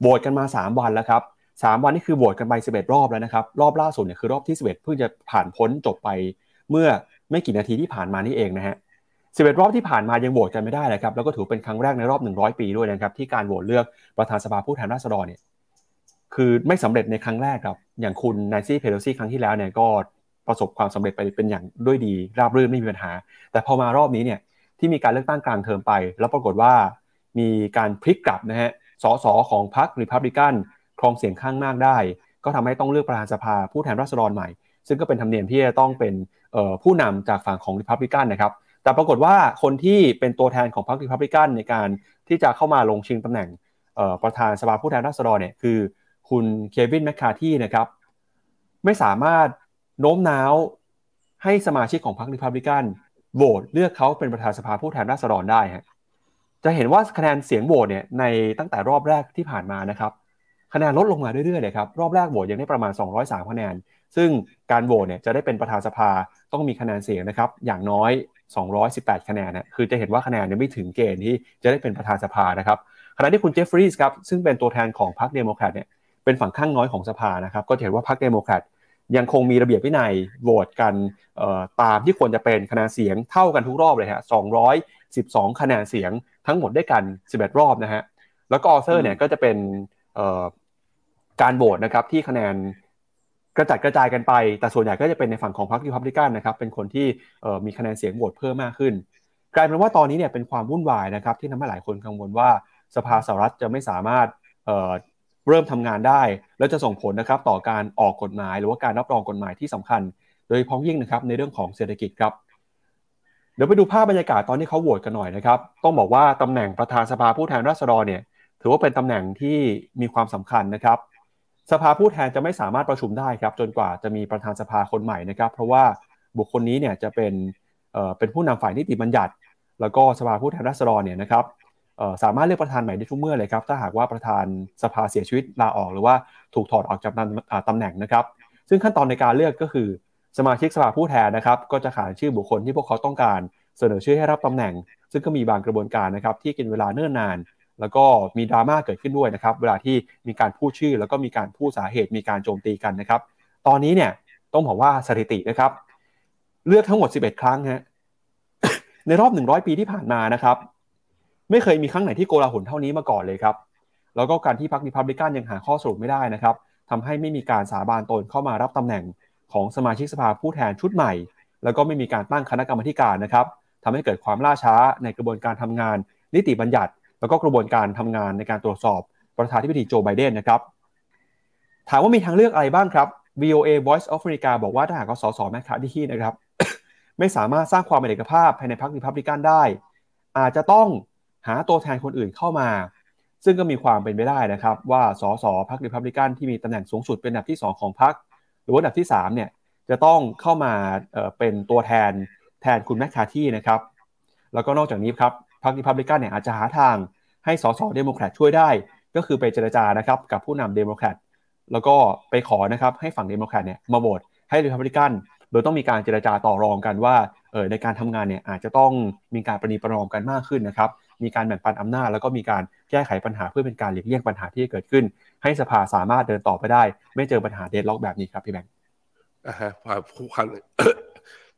Speaker 2: โหวตกันมา 3 วันแล้วครับสามวันนี่คือโหวตกันไป 11 รอบแล้วนะครับ รอบล่าสุดเนี่ยคือรอบที่ 11 เพิ่งจะผ่านพ้นจบไป เมื่อไม่กี่นาทีที่ผ่านมานี่เองนะฮะ11 รอบที่ผ่านมายังโหวตกันไม่ได้เลยครับแล้วก็ถือเป็นครั้งแรกในรอบ 100 ปีด้วยนะครับที่การโหวตเลือกประธานสภาผู้แทนราษฎรเนี่ย คือไม่สำเร็จในครั้งแรกครับ อย่างคุณนายซี่เพโลซี่ครั้งที่แล้วเนี่ยก็ประสบความสำเร็จไปเป็นอย่างด้วยดี ราบรื่นไม่มีปัญหา แต่พอมารอบนี้เนี่ยที่มีการเลือกตั้งกลางเทอมไป แล้วปรากฏว่ามีการพลิกกลับนะฮะสสของพรรครีพับลิกันครองเสียงข้างมากได้ ก็ทำให้ต้องเลือกประธานสภาผู้แทนราษฎรใหม่ ซึ่งก็เป็นธรรมเนียมที่จะต้องเป็นผู้นำจากฝั่งของริพับลิกันนะครับแต่ปรากฏว่าคนที่เป็นตัวแทนของพรรคริพับลิกันในการที่จะเข้ามาลงชิงตำแหน่งประธานสภาผู้แทนราษฎรเนี่ยคือ คุณเควินแมคคาที่นะครับ ไม่สามารถโน้มน้าวให้สมาชิกของพรรคริพับลิกันโหวตเลือกเขาเป็นประธานสภาผู้แทนราษฎรได้ฮะจะเห็นว่าคะแนนเสียงโหวตเนี่ยในตั้งแต่รอบแรกที่ผ่านมานะครับคะแนนลดลงมาเรื่อยๆเลยครับรอบแรกโหวตยังได้ประมาณ 203 คะแนน ซึ่งการโหวตเนี่ยจะได้เป็นประธานสภาต้องมีคะแนนเสียงนะครับอย่างน้อย 218 คะแนนนะคือจะเห็นว่าคะแนนเนี่ยไม่ถึงเกณฑ์ที่จะได้เป็นประธานสภานะครับขณะที่คุณเจฟฟรีส์ครับซึ่งเป็นตัวแทนของพรรคเดโมแครตเนี่ย เป็นฝั่งข้างน้อยของสภานะครับ ก็เห็นว่าพรรคเดโมแครตยังคงมีระเบียบวินัยโหวตกันตามที่ควรจะเป็นคะแนนเสียงเท่ากันทุกรอบเลยฮะ212 คะแนนเสียงทั้งหมดด้วยกัน 11 รอบนะฮะ แล้วก็ออเซอร์เนี่ยก็จะเป็นการโหวตนะครับที่คะแนนกระจัดกระจายกันไป แต่ส่วนใหญ่ก็จะเป็นในฝั่งของพรรครีพับลิกันนะครับ เป็นคนที่มีคะแนนเสียงโหวตเพิ่มมากขึ้น กลายเป็นว่าตอนนี้เนี่ยเป็นความวุ่นวายนะครับที่ทำให้หลายคนกังวลว่าสภาสหรัฐจะไม่สามารถ เริ่มทำงานได้ แล้วจะส่งผลนะครับต่อการออกกฎหมาย หรือว่าการรับรองกฎหมายที่สำคัญ โดยพ้องยิ่งนะครับในเรื่องของเศรษฐกิจครับเดี๋ยวไปดูภาพบรรยากาศตอนที่เขาโหวตกันหน่อยนะครับ ต้องบอกว่าตำแหน่งประธานสภาผู้แทนราษฎรเนี่ย ถือว่าเป็นตำแหน่งที่มีความสำคัญนะครับ สภาผู้แทนจะไม่สามารถประชุมได้ครับ จนกว่าจะมีประธานสภาคนใหม่นะครับ เพราะว่าบุคคลนี้เนี่ยจะเป็นเอ่อเป็นผู้นำฝ่ายนิติบัญญัติ แล้วก็สภาผู้แทนราษฎรเนี่ยนะครับ สามารถเลือกประธานใหม่ได้ทุกเมื่อเลยครับ ถ้าหากว่าประธานสภาเสียชีวิตลาออกหรือว่าถูกถอดออกจากตำแหน่งนะครับ ซึ่งขั้นตอนในการเลือกก็คือสมาชิกสภาผู้แทนนะครับ ก็จะขานชื่อบุคคลที่พวกเขาต้องการเสนอชื่อให้รับตำแหน่ง ซึ่งก็มีบางกระบวนการนะครับที่กินเวลาเนิ่นนาน แล้วก็มีดราม่าเกิดขึ้นด้วยนะครับ เวลาที่มีการพูดชื่อ แล้วก็มีการพูดสาเหตุมีการโจมตีกันนะครับ ตอนนี้เนี่ยต้องบอกว่าสถิตินะครับ เลือกทั้งหมด 11 ครั้งฮะในรอบ 100 ปีที่ผ่านมานะครับ ไม่เคยมีครั้งไหนที่โกลาหลเท่านี้มาก่อนเลยครับ แล้วก็การที่พรรครีพับลิกันยังหาข้อสรุปไม่ได้นะครับทำให้ไม่มีการสาบานตนเข้ามารับตำแหน่งของสมาชิกสภาผู้แทนชุดใหม่ แล้วก็ไม่มีการตั้งคณะกรรมการนะครับทำให้เกิดความล่าช้าในกระบวนการทำงาน นิติบัญญัติ แล้วก็กระบวนการทำงานในการตรวจสอบประธานาธิบดีโจไบเดนนะครับถามว่ามีทางเลือกอะไรบ้างครับ VOA Voice of America บอกว่าถ้าหากสสแมคคาที่นะครับ ไม่สามารถสร้างความเป็นเอกภาพภายในพรรครีพับลิกันได้ อาจจะต้อง หาตัวแทนคนอื่นเข้ามา ซึ่งก็มีความเป็นไปได้นะครับ ว่าสสพรรครีพับลิกันที่มีตำแหน่งสูงสุดเป็นอันดับที่ 2 ของพรรคหรือว่าอันดับที่3เนี่ยจะต้องเข้ามาเป็นตัวแทนแทนคุณแมคคาที่นะครับแล้วก็นอกจากนี้ครับพรรครีพับลิกันเนี่ยอาจจะหาทางให้สสเดโมแครตช่วยได้ ก็คือไปเจรจานะครับกับผู้นำเดโมแครตแล้วก็ไปขอนะครับให้ฝั่งเดโมแครตเนี่ยมาโหวตให้รีพับลิกันโดยต้องมีการเจรจาต่อรองกันว่าเออในการทำงานเนี่ยอาจจะต้องมีการประนีประนอมกันมากขึ้นนะครับ มีการแบ่งปันอำนาจแล้วก็มีการแก้ไขปัญหาเพื่อเป็นการหลีกเลี่ยงปัญหาที่เกิดขึ้น ให้สภาสามารถเดินต่อไปได้ ไม่เจอปัญหา deadlock แบบนี้ครับพี่แบงค์
Speaker 3: อ่าฮะผู้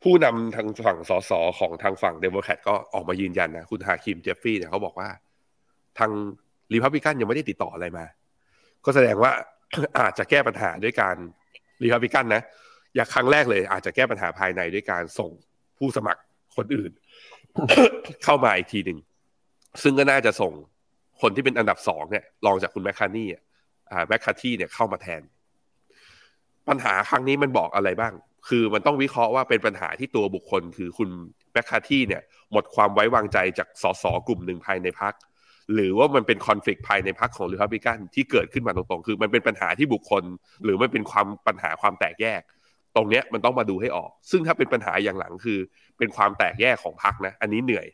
Speaker 3: ผู้นำทางฝั่งสสของทางฝั่งเดโมแครตก็ออกมายืนยันนะ คุณฮาคิมเจฟฟรีส์เนี่ยเขาบอกว่า ทางรีพับลิกันยังไม่ได้ติดต่ออะไรมา ก็แสดงว่าอาจจะแก้ปัญหาด้วยการรีพับลิกันนะ อย่างครั้งแรกเลย อาจจะแก้ปัญหาภายในด้วยการส่งผู้สมัครคนอื่น เข้ามาอีกทีหนึ่ง ซึ่งก็น่าจะส่งคนที่เป็นอันดับสองเนี่ยรองจากคุณแมคคาร์ธีอ่าแมคคาที่เนี่ยเข้ามาแทน ปัญหาครั้งนี้มันบอกอะไรบ้าง คือมันต้องวิเคราะห์ว่าเป็นปัญหาที่ตัวบุคคล คือคุณแมคคาที่เนี่ย หมดความไว้วางใจจากสสกลุ่มหนึ่งภายในพรรคหรือว่ามันเป็นคอนฟ lict ภายในพรรคของริพับลิกันที่เกิดขึ้นมาตรงๆ คือมันเป็นปัญหาที่บุคคล หรือมันเป็นความปัญหาความแตกแยก ตรงเนี้ยมันต้องมาดูให้ออก ซึ่งถ้าเป็นปัญหาอย่างหลังคือ เป็นความแตกแยกของพรรคนะ อันนี้เหนื่อย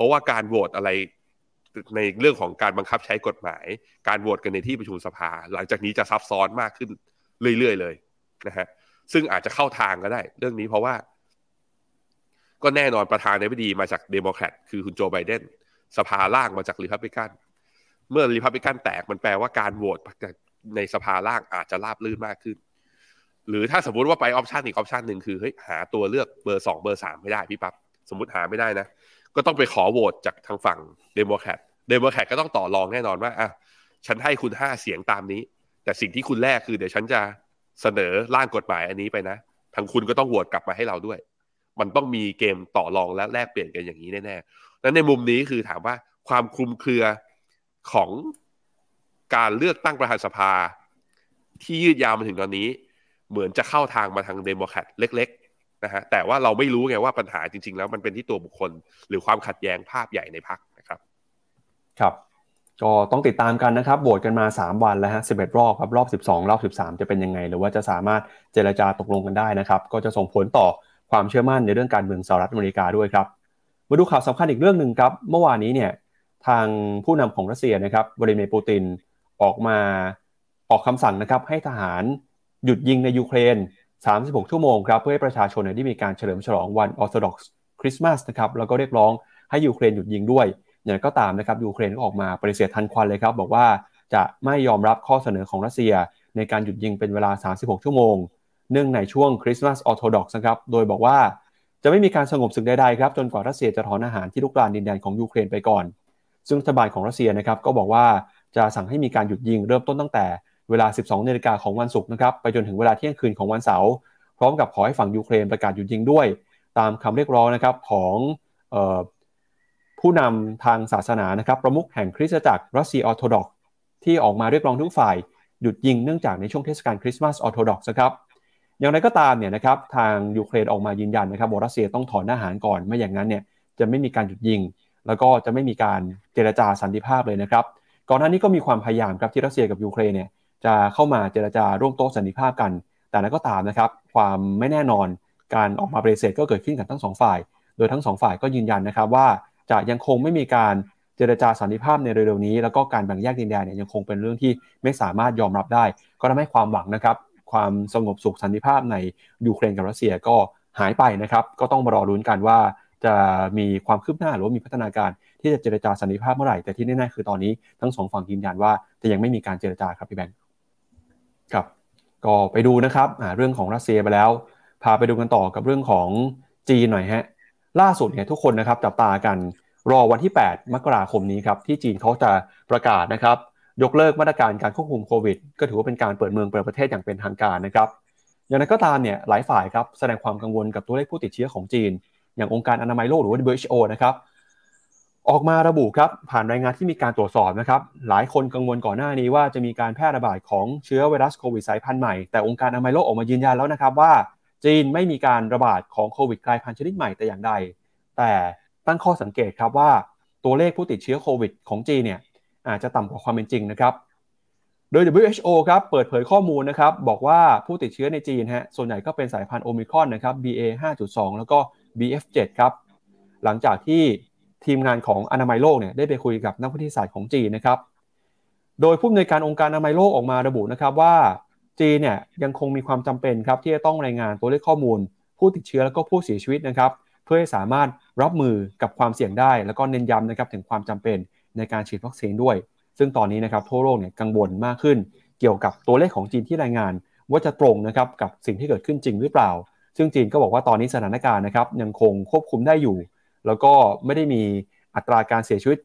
Speaker 3: ราะว่าการโหวตอะไรในเรื่องของการบังคับใช้กฎหมาย การโหวตกันในที่ประชุมสภา หลังจากนี้จะซับซ้อนมากขึ้นเรื่อยๆเลยนะฮะซึ่งอาจจะเข้าทางก็ได้ เรื่องนี้เพราะว่า ก็แน่นอนประธานาธิบดีมาจากเดโมแครตคือคุณโจไบเดนสภาล่างมาจากริพับลิกันเมื่อริพับลิกันแตกมันแปลว่าการโหวตในสภาล่างอาจจะราบรื่นมากขึ้น หรือถ้าสมมติว่าไป option อีก option หนึ่งคือเฮ้ยหาตัวเลือกเบอร์สองเบอร์สามไม่ได้พี่ปั๊บสมมติหาไม่ได้นะ ก็ต้องไปขอโหวตจากทางฝั่งเดโมแครตเดโมแครตก็ต้องต่อรองแน่นอนว่าอะฉันให้คุณห้าเสียงตามนี้ แต่สิ่งที่คุณแลกคือเดี๋ยวฉันจะเสนอร่างกฎหมายอันนี้ไปนะ ทางคุณก็ต้องโหวตกลับมาให้เราด้วย มันต้องมีเกมต่อรองและแลกเปลี่ยนกันอย่างนี้แน่ๆนั้นในมุมนี้คือถามว่าความคลุมเครือของการเลือกตั้งประธานสภา ที่ยืดยาวมาถึงตอนนี้ เหมือนจะเข้าทางมาทางเดโมแครตเล็ก นะฮะแต่ว่าเราไม่รู้ไงว่าปัญหาจริง ๆ แล้วมันเป็นที่ตัวบุคคล หรือความขัดแย้งภาพใหญ่ในพรรคนะครับ
Speaker 2: ครับ ก็ต้องติดตามกันนะครับโหวตกันมา 3 วันแล้วฮะ11 รอบครับรอบ 12 รอบ 13 จะเป็นยังไง หรือว่าจะสามารถเจรจาตกลงกันได้นะครับ ก็จะส่งผลต่อความเชื่อมั่นในเรื่องการเมืองสหรัฐอเมริกาด้วยครับมาดูข่าวสำคัญอีกเรื่องหนึ่งครับ เมื่อวานนี้เนี่ยทางผู้นำของรัสเซียนะครับวลาดิเมียร์ปูตินออกมาออกคำสั่งนะครับให้ทหารหยุดยิงในยูเครน 36 ชั่วโมงครับเพื่อให้ประชาชนได้มีการเฉลิมฉลองวันออร์โธดอกซ์คริสต์มาสนะครับแล้วก็เรียกร้องให้ยูเครนหยุดยิงด้วย อย่างไรก็ตามนะครับยูเครนก็ออกมาปฏิเสธทันควันเลยครับ บอกว่าจะไม่ยอมรับข้อเสนอของรัสเซีย ในการหยุดยิงเป็นเวลา 36 ชั่วโมง เนื่องในช่วงคริสต์มาสออร์โธดอกซ์นะครับโดยบอกว่าจะไม่มีการสงบศึกใดๆครับจนกว่ารัสเซียจะถอนทหารที่รุกรานดินแดนของยูเครนไปก่อน ซึ่งรัฐบาลของรัสเซียนะครับก็บอกว่าจะสั่งให้มีการหยุดยิงเริ่มต้นตั้งแต่ เวลา 12นาฬิกาของวันศุกร์นะครับไปจนถึงเวลาเที่ยงคืนของวันเสาร์พร้อมกับขอให้ฝั่งยูเครนประกาศหยุดยิงด้วย ตามคำเรียกร้องนะครับของออผู้นำทางศาสนานะครับประมุขแห่งคริสตจักรรัสเซียออร์โธดอกซ์ที่ออกมาเรียกร้องทุกฝ่ายหยุดยิงเนื่องจากในช่วงเทศกาลคริสต์มาสออร์โธดอกซ์นะครับอย่างไรก็ตามเนี่ยนะครับทางยูเครนออกมายืนยันนะครับว่ารัสเซียต้องถอนทหารก่อนไม่อย่างนั้นเนี่ยจะไม่มีการหยุดยิง แล้วก็จะไม่มีการเจรจาสันติภาพเลยนะครับก่อนหน้านี้ก็มีความพยายามครับที่รัสเซียกับยูเครนเนี่ย จะเข้ามาเจรจาร่วมโต๊ะสันติภาพกัน แต่นั้นก็ตามนะครับ ความไม่แน่นอนการออกมาปฏิเสธก็เกิดขึ้นกับทั้งสองฝ่าย โดยทั้งสองฝ่ายก็ยืนยันนะครับว่าจะยังคงไม่มีการเจรจาสันติภาพในเร็วๆนี้ แล้วก็การแบ่งแยกดินแดนเนี่ยยังคงเป็นเรื่องที่ไม่สามารถยอมรับได้ ก็ทำให้ความหวังนะครับ ความสงบสุขสันติภาพในยูเครนกับรัสเซียก็หายไปนะครับ ก็ต้องมารอรุ้นกันว่าจะมีความคืบหน้าหรือว่ามีพัฒนาการที่จะเจรจาสันติภาพเมื่อไหร่แต่ที่แน่ๆคือตอนนี้ทั้งสองฝั่งยืนยันว่าจะยังไม่มีการเจรจาครับพี่แบงค์ ครับก็ไปดูนะครับเรื่องของรัสเซียไปแล้ว พาไปดูกันต่อกับเรื่องของจีนหน่อยฮะล่าสุดเนี่ยทุกคนนะครับจับตากันรอวันที่ 8 มกราคมนี้ครับที่จีนเขาจะประกาศนะครับยกเลิกมาตรการการควบคุมโควิด ก็ถือว่าเป็นการเปิดเมืองเปิดประเทศอย่างเป็นทางการนะครับอย่างไรก็ตามเนี่ยหลายฝ่ายครับแสดงความกังวลกับตัวเลขผู้ติดเชื้อของจีน อย่างองค์การอนามัยโลกหรือว่า WHO นะครับ ออกมาระบุครับผ่านรายงานที่มีการตรวจสอบนะครับหลายคนกังวลก่อนหน้านี้ว่าจะมีการแพร่ระบาดของเชื้อไวรัสโควิดสายพันธุ์ใหม่แต่องค์การอนามัยโลกออกมายืนยันแล้วนะครับว่า จีนไม่มีการระบาดของโควิดกลายพันธุ์ชนิดใหม่แต่อย่างใด แต่ตั้งข้อสังเกตครับว่าตัวเลขผู้ติดเชื้อโควิดของจีนเนี่ยอาจจะต่ำกว่าความเป็นจริงนะครับ โดย WHO ครับเปิดเผยข้อมูลนะครับบอกว่าผู้ติดเชื้อในจีนฮะส่วนใหญ่ก็เป็นสายพันธุ์โอมิครอนนะครับ BA 5.2 แล้วก็ BF7 ครับหลังจากที่ ทีมงานของอนามัยโลกเนี่ยได้ไปคุยกับนักวิทยาศาสตร์ของจีนนะครับ โดยผู้อำนวยการองค์การอนามัยโลกออกมาระบุนะครับว่าจีนเนี่ยยังคงมีความจำเป็นครับที่จะต้องรายงานตัวเลขข้อมูล ผู้ติดเชื้อแล้วก็ผู้เสียชีวิตนะครับ เพื่อให้สามารถรับมือกับความเสี่ยงได้ แล้วก็เน้นย้ำนะครับถึงความจำเป็นในการฉีดวัคซีนด้วย ซึ่งตอนนี้นะครับทั่วโลกเนี่ยกังวลมากขึ้น เกี่ยวกับตัวเลขของจีนที่รายงาน ว่าจะตรงนะครับกับสิ่งที่เกิดขึ้นจริงหรือเปล่า ซึ่งจีนก็บอกว่าตอนนี้สถานการณ์นะครับยังคงควบคุมได้อยู่ แล้วก็ไม่ได้มีอัตราการเสียชีวิต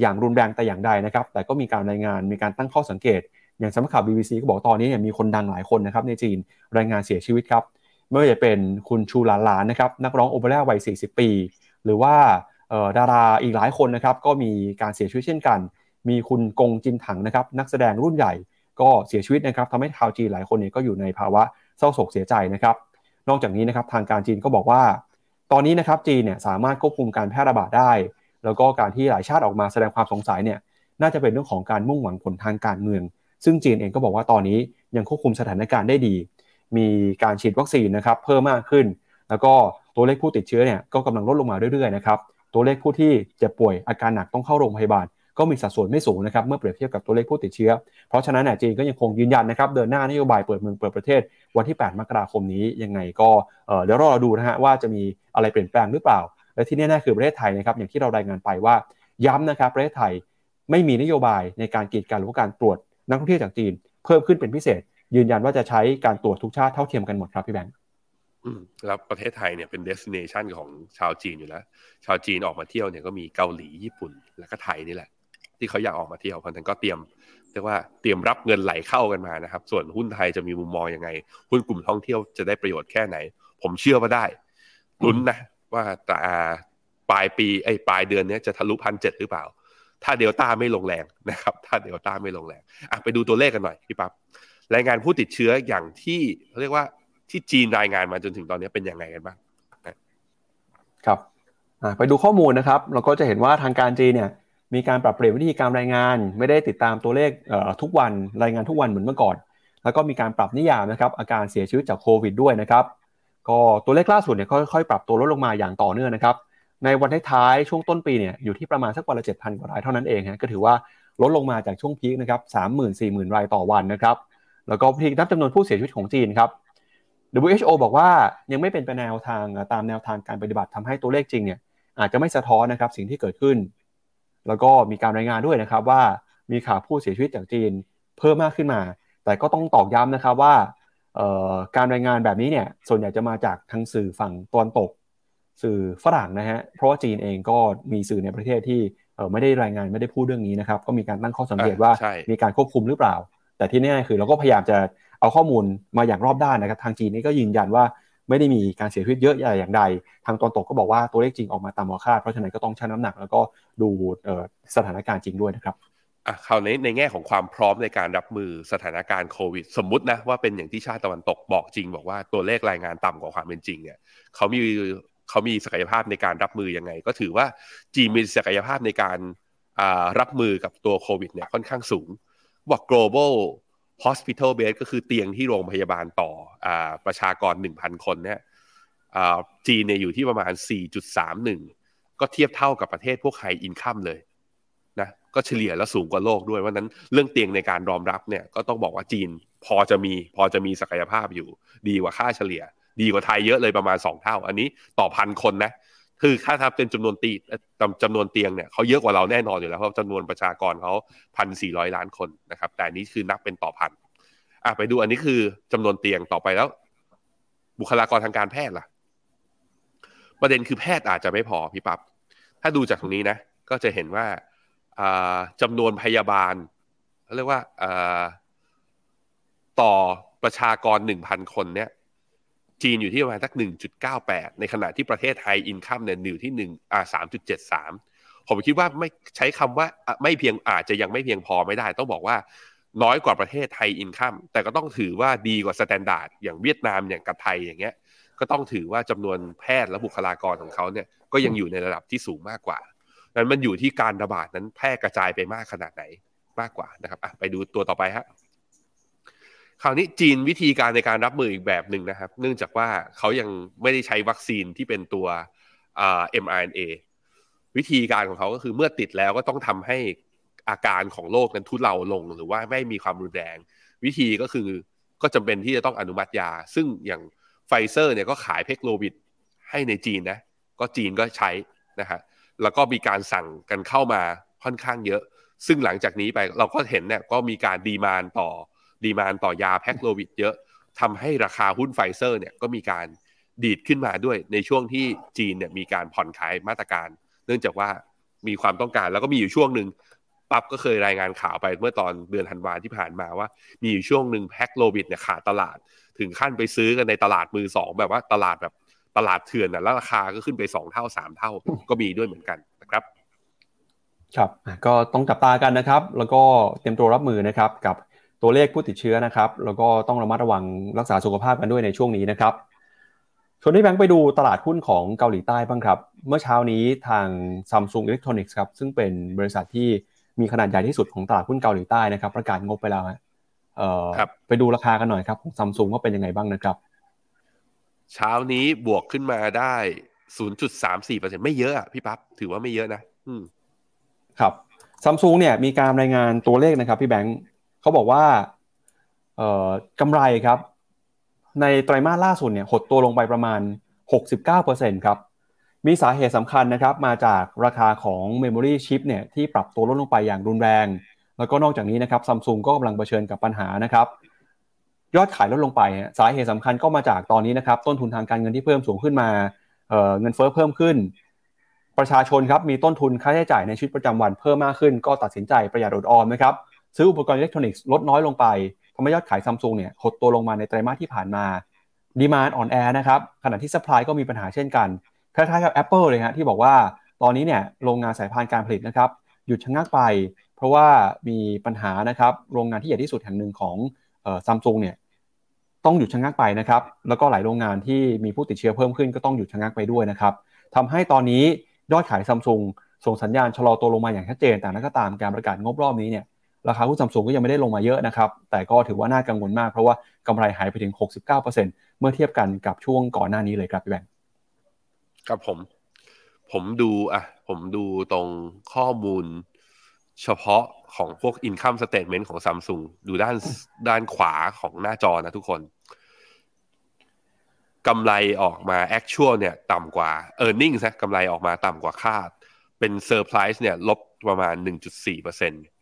Speaker 2: อย่างรุนแรงแต่อย่างใดนะครับ แต่ก็มีการรายงานมีการตั้งข้อสังเกต อย่างสำนักข่าว BBC ก็บอกตอนนี้เนี่ยมีคนดังหลายคนนะครับในจีนรายงานเสียชีวิตครับไม่ว่าจะเป็นคุณชูหลานหลานนะครับนักร้องโอเปร่าวัย 40 ปี หรือว่าดาราอีกหลายคนนะครับก็มีการเสียชีวิตเช่นกัน มีคุณกงจินถังนะครับนักแสดงรุ่นใหญ่ก็เสียชีวิตนะครับทำให้ชาวจีนหลายคนเนี่ยก็อยู่ในภาวะเศร้าโศกเสียใจนะครับ นอกจากนี้นะครับทางการจีนก็บอกว่า ตอนนี้นะครับจีนเนี่ยสามารถควบคุมการแพร่ระบาดได้ แล้วก็การที่หลายชาติออกมาแสดงความสงสัยเนี่ยน่าจะเป็นเรื่องของการมุ่งหวังผลทางการเมือง ซึ่งจีนเองก็บอกว่าตอนนี้ยังควบคุมสถานการณ์ได้ดี มีการฉีดวัคซีนนะครับเพิ่มมากขึ้น แล้วก็ตัวเลขผู้ติดเชื้อเนี่ยก็กำลังลดลงมาเรื่อยๆนะครับตัวเลขผู้ที่เจ็บป่วยอาการหนักต้องเข้าโรงพยาบาล ก็มีสัดส่วนไม่สูงนะครับเมื่อเปรียบเทียบกับตัวเลขผู้ติดเชื้อ เพราะฉะนั้นจีนก็ยังคงยืนยันนะครับเดินหน้านโยบายเปิดเมืองเปิดประเทศ วันที่ 8 มกราคมนี้ยังไงก็เดี๋ยวรอดูนะฮะว่าจะมีอะไรเปลี่ยนแปลงหรือเปล่า และที่แน่ๆคือประเทศไทยนะครับอย่างที่เรารายงานไปว่าย้ำนะครับประเทศไทยไม่มีนโยบายในการกีดกันหรือการตรวจนักท่องเที่ยวจากจีน เพิ่มขึ้นเป็นพิเศษ ยืนยันว่าจะใช้การตรวจทุกชาติเท่าเทียมกันหมดครับพี่แบงค์
Speaker 3: แล้วประเทศไทยเนี่ยเป็นเดสติเนชันของชาวจีนอยู่แล้ว ชาวจีนออกมาเที่ยวเนี่ยก็มีเกาหลีญี่ปุ่น แล้วก็ไทยนี่แหละ ที่เขาอยากออกมาเที่ยวเพราะฉะนั้นก็เตรียมเรียกว่าเตรียมรับเงินไหลเข้ากันมานะครับ ส่วนหุ้นไทยจะมีมุมมองยังไง หุ้นกลุ่มท่องเที่ยวจะได้ประโยชน์แค่ไหน ผมเชื่อว่าได้ลุ้นนะว่าแต่ปลายปีไอ้ปลายเดือนนี้จะทะลุพันเจ็ดหรือเปล่า ถ้าเดลต้าไม่ลงแรงนะครับ ถ้าเดลต้าไม่ลงแรงอะไปดูตัวเลขกันหน่อยพี่ปั๊บรายงานผู้ติดเชื้ออย่างที่เรียกว่าที่จีนรายงานมาจนถึงตอนนี้เป็นยังไงกันบ้าง
Speaker 2: ครับไปดูข้อมูลนะครับ เราก็จะเห็นว่าทางการจีนเนี่ย มีการปรับเปลี่ยนวิธีการรายงาน ไม่ได้ติดตามตัวเลขทุกวันรายงานทุกวันเหมือนเมื่อก่อน แล้วก็มีการปรับนิยามนะครับอาการเสียชีวิตจากโควิดด้วยนะครับก็ตัวเลขล่าสุดเนี่ยค่อยๆปรับตัวลดลงมาอย่างต่อเนื่องนะครับในวันท้ายๆช่วงต้นปีเนี่ยอยู่ที่ประมาณสักวันละเจ็ดพันกว่ารายเท่านั้นเองฮะก็ถือว่าลดลงมาจากช่วงพีคนะครับสามหมื่นสี่หมื่นรายต่อวันนะครับแล้วก็พีคนับจำนวนผู้เสียชีวิตของจีนครับ WHO บอกว่ายังไม่เป็นไปแนวทางตามแนวทางการปฏิบัติทำให้ตัวเลขจริงเนี่ยอาจจะไม่สะท้อนนะครับสิ่งที่เกิดขึ้น แล้วก็มีการรายงานด้วยนะครับว่ามีข่าวผู้เสียชีวิตจากจีนเพิ่มมากขึ้นมา แต่ก็ต้องตอกย้ำนะครับว่าการรายงานแบบนี้เนี่ยส่วนใหญ่จะมาจากทางสื่อฝั่งตอนตก สื่อฝรั่งนะฮะเพราะว่าจีนเองก็มีสื่อในประเทศที่ไม่ได้รายงานไม่ได้พูดเรื่องนี้นะครับก็มีการตั้งข้อสังเกตว่ามีการควบคุมหรือเปล่า แต่ที่แน่คือเราก็พยายามจะเอาข้อมูลมาอย่างรอบด้านนะครับ ทางจีนนี่ก็ยืนยันว่า ไม่ได้มีการเสียชีวิตเยอะอย่างใด ทางตอนตกก็บอกว่าตัวเลขจริงออกมาตามหัวคาด เพราะฉะนั้นก็ต้องชั่งน้ำหนัก แล้วก็ดูสถานการณ์จริงด้วยนะครับ
Speaker 3: อะคราวนี้ในแง่ของความพร้อมในการรับมือสถานการณ์โควิด สมมตินะว่าเป็นอย่างที่ชาติตะวันตกบอกจริง บอกว่าตัวเลขรายงานต่ำกว่าความเป็นจริงเนี่ยเขามีเขามีศักยภาพในการรับมือยังไง ก็ถือว่าจีนมีศักยภาพในการรับมือกับตัวโควิดเนี่ยค่อนข้างสูง บอก global hospital bed ก็คือเตียงที่โรงพยาบาลต่ออประชากร 1,000 คนเนี่ยจีนเนี่ยอยู่ที่ประมาณ 4.31 ก็เทียบเท่ากับประเทศพวกไฮอินคัมเลยนะก็เฉลี่ยแล้วสูงกว่าโลกด้วยว่านั้นเรื่องเตียงในการรองรับเนี่ยก็ต้องบอกว่าจีนพอจะมีพอจะมีศักยภาพอยู่ ดีกว่าค่าเฉลี่ย ดีกว่าไทยเยอะเลยประมาณ 2 เท่า อันนี้ต่อพันคนนะ คือถ้าทำเป็นจำนวนตีจำนวนเตียงเนี่ยเขาเยอะกว่าเราแน่นอนอยู่แล้วเพราะจำนวนประชากรเขาพันสี่ร้อยล้านคนนะครับ แต่นี้คือนับเป็นต่อพันอะไปดูอันนี้คือจำนวนเตียงต่อไปแล้ว บุคลากรทางการแพทย์ล่ะ ประเด็นคือแพทย์อาจจะไม่พอพี่ปับ๊บถ้าดูจากตรงนี้นะ ก็จะเห็นว่าจำนวนพยาบาลเรียกว่าต่อประชากรหนึ่งพันคนเนี่ย จีนอยู่ที่ประมาณสัก 1.98 ในขณะที่ประเทศ high income เนี่ยอยู่ที่1อ่า3.73 ผมคิดว่าไม่ใช้คำว่าไม่เพียงอาจจะยังไม่เพียงพอไม่ได้ ต้องบอกว่าน้อยกว่าประเทศ high income แต่ก็ต้องถือว่าดีกว่า standard อย่างเวียดนามอย่างกับไทยอย่างเงี้ยก็ต้องถือว่าจำนวนแพทย์และบุคลากรของเขาเนี่ยก็ยังอยู่ในระดับที่สูงมากกว่านั้นมันอยู่ที่การระบาดนั้นแพร่กระจายไปมากขนาดไหนมากกว่านะครับไปดูตัวต่อไปฮะ คราวนี้จีนวิธีการในการรับมืออีกแบบหนึ่งนะครับ เนื่องจากว่าเขายังไม่ได้ใช้วัคซีนที่เป็นตัว mRNA วิธีการของเขาก็คือเมื่อติดแล้วก็ต้องทำให้อาการของโรคนั้นทุเลาลง หรือว่าไม่มีความรุนแรง วิธีก็คือก็จำเป็นที่จะต้องอนุมัติยา ซึ่งอย่างไฟเซอร์เนี่ยก็ขาย Paxlovid ให้ในจีนนะ ก็จีนก็ใช้นะฮะแล้วก็มีการสั่งกันเข้ามาค่อนข้างเยอะ ซึ่งหลังจากนี้ไปเราก็เห็นเนี่ยก็มีการ demand ต่อ demand ต่อยา Paxlovid เยอะทำให้ราคาหุ้นไฟเซอร์เนี่ยก็มีการดีดขึ้นมาด้วยในช่วงที่จีนเนี่ยมีการผ่อนคลายมาตรการ เนื่องจากว่ามีความต้องการแล้วก็มีอยู่ช่วงหนึ่งปั๊บก็เคยรายงานข่าวไปเมื่อตอนเดือนธันวาที่ผ่านมาว่า มีอยู่ช่วงหนึ่งแพ็กโลวิดเนี่ยขาดตลาด ถึงขั้นไปซื้อกันในตลาดมือสองแบบว่าตลาดแบบตลาดเถื่อนนะแล้วราคาก็ขึ้นไปสองเท่าสามเท่าก็มีด้วยเหมือนกันนะครับ
Speaker 2: ครับก็ต้องจับตากันนะครับ แล้วก็เตรียมตัวรับมือนะครับกับ ตัวเลขผู้ติดเชื้อนะครับ แล้วก็ต้องระมัดระวังรักษาสุขภาพกันด้วยในช่วงนี้นะครับชวนให้แบงค์ไปดูตลาดหุ้นของเกาหลีใต้บ้างครับ เมื่อเช้านี้ทาง Samsung Electronics ครับ ซึ่งเป็นบริษัทที่มีขนาดใหญ่ที่สุดของตลาดหุ้นเกาหลีใต้นะครับ ประกาศงบไปแล้วเอ่อ
Speaker 3: ครับ
Speaker 2: ไปดูราคากันหน่อยครับของซัมซุงว่าเป็นยังไงบ้างนะครับ
Speaker 3: เช้านี้บวกขึ้นมาได้ 0.34%ไม่เยอะอะพี่ปั๊บถือว่าไม่เยอะนะ อืม
Speaker 2: ครับซัมซุงเนี่ยมีการรายงานตัวเลขนะครับ พี่แบงค์ เขาบอกว่าเอ่อกำไรครับ ในไตรมาสล่าสุดเนี่ยหดตัวลงไปประมาณ 69%ครับมีสาเหตุสำคัญนะครับมาจากราคาของ Memory Chip เนี่ยที่ปรับตัวลดลงไปอย่างรุนแรง แล้วก็นอกจากนี้นะครับซัมซุงก็กำลังเผชิญกับปัญหานะครับยอดขายลดลงไป สาเหตุสำคัญก็มาจากตอนนี้นะครับต้นทุนทางการเงินที่เพิ่มสูงขึ้นมาเเงินเฟ้อเพิ่มขึ้น ประชาชนครับมีต้นทุนค่าใช้จ่ายในชีวิตประจำวันเพิ่มมากขึ้น ก็ตัดสินใจประหยัดอดออมนะครับ ซื้ออุปกรณ์อิเล็กทรอนิกส์ลดน้อยลงไปทำให้ยอดขายซัมซุงเนี่ยหดตัวลงมาในไตรมาสที่ผ่านมาดีมานอ่อนแอนะครับขณะที่สป라이ก็มีปัญหาเช่นกันคล้ายๆกับ Apple เลยฮะที่บอกว่าตอนนี้เนี่ยโรงงานสายพานการผลิตนะครับหยุดชะงักไป เพราะว่ามีปัญหานะครับโรงงานที่ใหญ่ที่สุดแห่งหนึ่งของซัมซุงเนี่ยต้องหยุดชะงักไปนะครับแล้วก็หลายโรงงานที่มีผู้ติดเชื้อเพิ่มขึ้นก็ต้องหยุดชะงักไปด้วยนะครับทำให้ตอนนี้ยอดขายซัมซุงส่งสัญญาณชะลอตัวลงมาอย่างชัดเจนแต่นั้นก็ตามการประกาศงบรอบนี้เนี่ย ราคาหุ้นซัมซุงก็ยังไม่ได้ลงมาเยอะนะครับ แต่ก็ถือว่าน่ากังวลมากเพราะว่ากำไรหายไปถึง 69%เมื่อเทียบกันกับช่วงก่อนหน้านี้เลยครับพี่แบงค์
Speaker 3: ครับผม ผมดูอะ ผมดูตรงข้อมูลเฉพาะของพวก income statement ของ Samsung ดูด้านด้านขวาของหน้าจอนะทุกคนกำไรออกมา actual เนี่ยต่ำกว่า earnings นะกำไรออกมาต่ำกว่าคาด เป็น surprise เนี่ยลบประมาณ 1.4%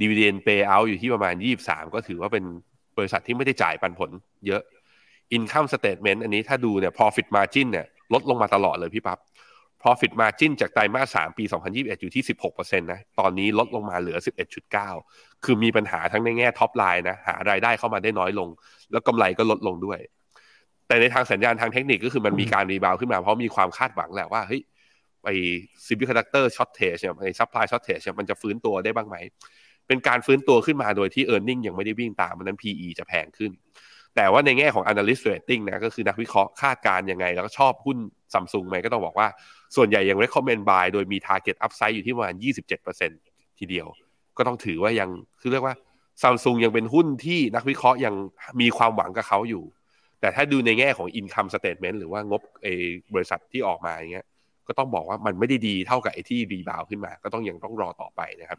Speaker 3: dividend payout อยู่ที่ประมาณ 23 ก็ถือว่าเป็นบริษัทที่ไม่ได้จ่ายปันผลเยอะ income statement อันนี้ถ้าดูเนี่ย profit margin เนี่ยลดลงมาตลอดเลยพี่ปั๊บ profit margin จากไตรมาส3ปี 2021 อยู่ที่ 16%นะตอนนี้ลดลงมาเหลือ 11.9 คือมีปัญหาทั้งในแง่ top line นะหารายได้เข้ามาได้น้อยลง แล้วกำไรก็ลดลงด้วย แต่ในทางสัญญาณทางเทคนิคก็คือมันมีการ rebound ขึ้นมาเพราะมีความคาดหวังแหละว่าเฮ้ยไอ semiconductor shortage เนี่ยไอ supply shortage เนี่ยมันจะฟื้นตัวได้บ้างไหม เป็นการฟื้นตัวขึ้นมาโดยที่ e a r n i n g ยังไม่ได้วิ่งตามมันนั้น PE จะแพงขึ้น แต่ว่าในแง่ของ analyst rating นะก็คือนักวิเคราะห์คาดการณ์ยังไง แล้วก็ชอบหุ้นซัมซุงไหมก็ต้องบอกว่า ส่วนใหญ่ยัง recommend buy โดยมี target upside อยู่ที่ประมาณ 27%ทีเดียว ก็ต้องถือว่ายังคือเรียกว่าซัมซุงยังเป็นหุ้นที่นักวิเคราะห์ยังมีความหวังกับเขาอยู่ แต่ถ้าดูในแง่ของ income statement หรือว่างบเอบริษัทที่ออกมาอย่างเงี้ยก็ต้องบอกว่ามันไม่ได้ดีเท่ากับไอ้ที่รีบาวขึ้นมา ก็ต้องยังต้องรอต่อไปนะครับ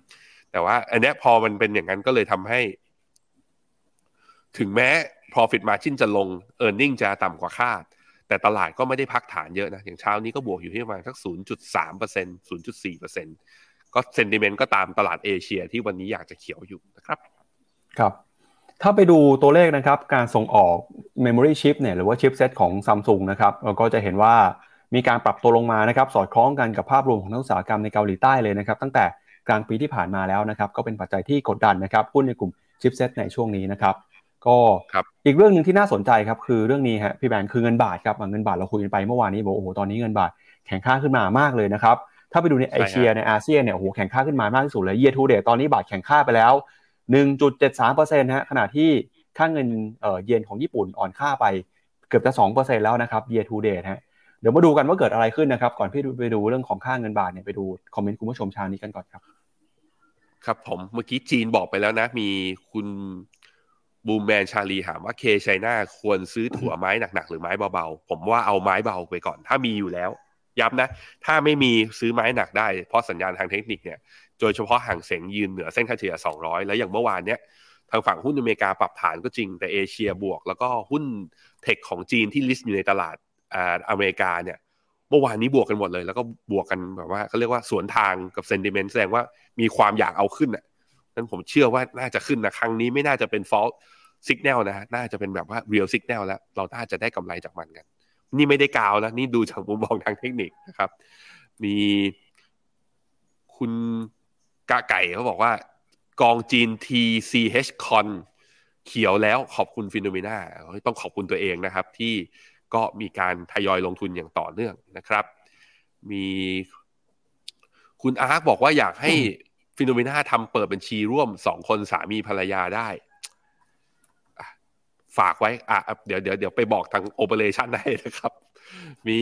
Speaker 3: แต่ว่า อันนี้พอมันเป็นอย่างนั้นก็เลยทำให้ ถึงแม้ profit margin จะลง earning จะต่ำกว่าคาด แต่ตลาดก็ไม่ได้พักฐานเยอะนะ อย่างเช้านี้ก็บวกอยู่ที่ประมาณสัก 0.3% 0.4%ก็เซนติเมนต์ก็ตามตลาดเอเชียที่วันนี้อยากจะเขียวอยู่นะครับ
Speaker 2: ครับถ้าไปดูตัวเลขนะครับการส่งออก Memory Chip เนี่ยหรือว่า Chipset ของ Samsung นะครับเราก็จะเห็นว่ามีการปรับตัวลงมานะครับสอดคล้องกันกับภาพรวมของนักอุตสาหกรรมในเกาหลีใต้เลยนะครับตั้งแต่ กลางปีที่ผ่านมาแล้วนะครับ ก็เป็นปัจจัยที่กดดันนะครับหุ้นในกลุ่ม Chipset ในช่วงนี้นะครับ ก็
Speaker 3: ครับ
Speaker 2: อีกเรื่องหนึ่งที่น่าสนใจครับคือเรื่องนี้ฮะพี่แบงค์คือเงินบาทครับอะเงินบาทเราคุยกันไปเมื่อวานนี้บอกโอ้โหตอนนี้เงินบาทแข็งค่าขึ้นมามากเลยนะครับถ้าไปดูในเอเชียในอาเซียนเนี่ยโอ้โหแข็งค่าขึ้นมามากที่สุดเลยเย a r to date ตอนนี้บาทแข็งค่าไปแล้ว 1.73%ฮะขณะที่ค่าเงินเอ่อเยนของญี่ปุ่นอ่อนค่าไปเกือบจะ2%แล้วนะครับ year to date ฮะ เดี๋ยวมาดูกันว่าเกิดอะไรขึ้นนะครับ ก่อนพี่ไปดูเรื่องของค่าเงินบาทเนี่ยไปดูคอมเมนต์คุณผู้ชมชานี้กันก่อนครับ
Speaker 3: ครับผมเมื่อกี้จีนบอกไปแล้วนะ มีคุณบูมแมนชาลีถามว่าเคชัยนาควรซื้อถั่วไม้หนักๆหรือไม้เบาๆ ผมว่าเอาไม้เบาไปก่อน ถ้ามีอยู่แล้วย้ำนะ ถ้าไม่มีซื้อไม้หนักได้ เพราะสัญญาณทางเทคนิคเนี่ยโดยเฉพาะห่างเสงยืนเหนือเส้นค่าเฉลี่ย 200 แล้วอย่างเมื่อวานเนี้ยทางฝั่งหุ้นอเมริกาปรับฐานก็จริงแต่เอเชียบวก แล้วก็หุ้นเทคของจีนที่ลิสต์อยู่ในตลาด อ่าอเมริกาเนี่ยเมื่อวานนี้บวกกันหมดเลย แล้วก็บวกกันแบบว่าเขาเรียกว่าสวนทางกับเซนติเมนต์แสดงว่ามีความอยากเอาขึ้นอะนั้นผมเชื่อว่าน่าจะขึ้นนะครั้งนี้ไม่น่าจะเป็น false signal นะฮะน่าจะเป็นแบบว่า real signal แล้ว เราน่าจะได้กำไรจากมันกัน นี่ไม่ได้กาวนะนี่ดูจากมุมมองทางเทคนิคนะครับ มีคุณกะไก่เขาบอกว่ากองจีน TCHCON เขียวแล้วขอบคุณ FINNOMENA ต้องขอบคุณตัวเองนะครับ ที่ ก็มีการทยอยลงทุนอย่างต่อเนื่องนะครับ มีคุณอาร์คบอกว่าอยากให้ FINNOMENA ทำเปิดบัญชีร่วมสองคนสามีภรรยาได้อะฝากไว้อะเดี๋ยวเดี๋ยวเดี๋ยวไปบอกทาง operation ได้นะครับ มี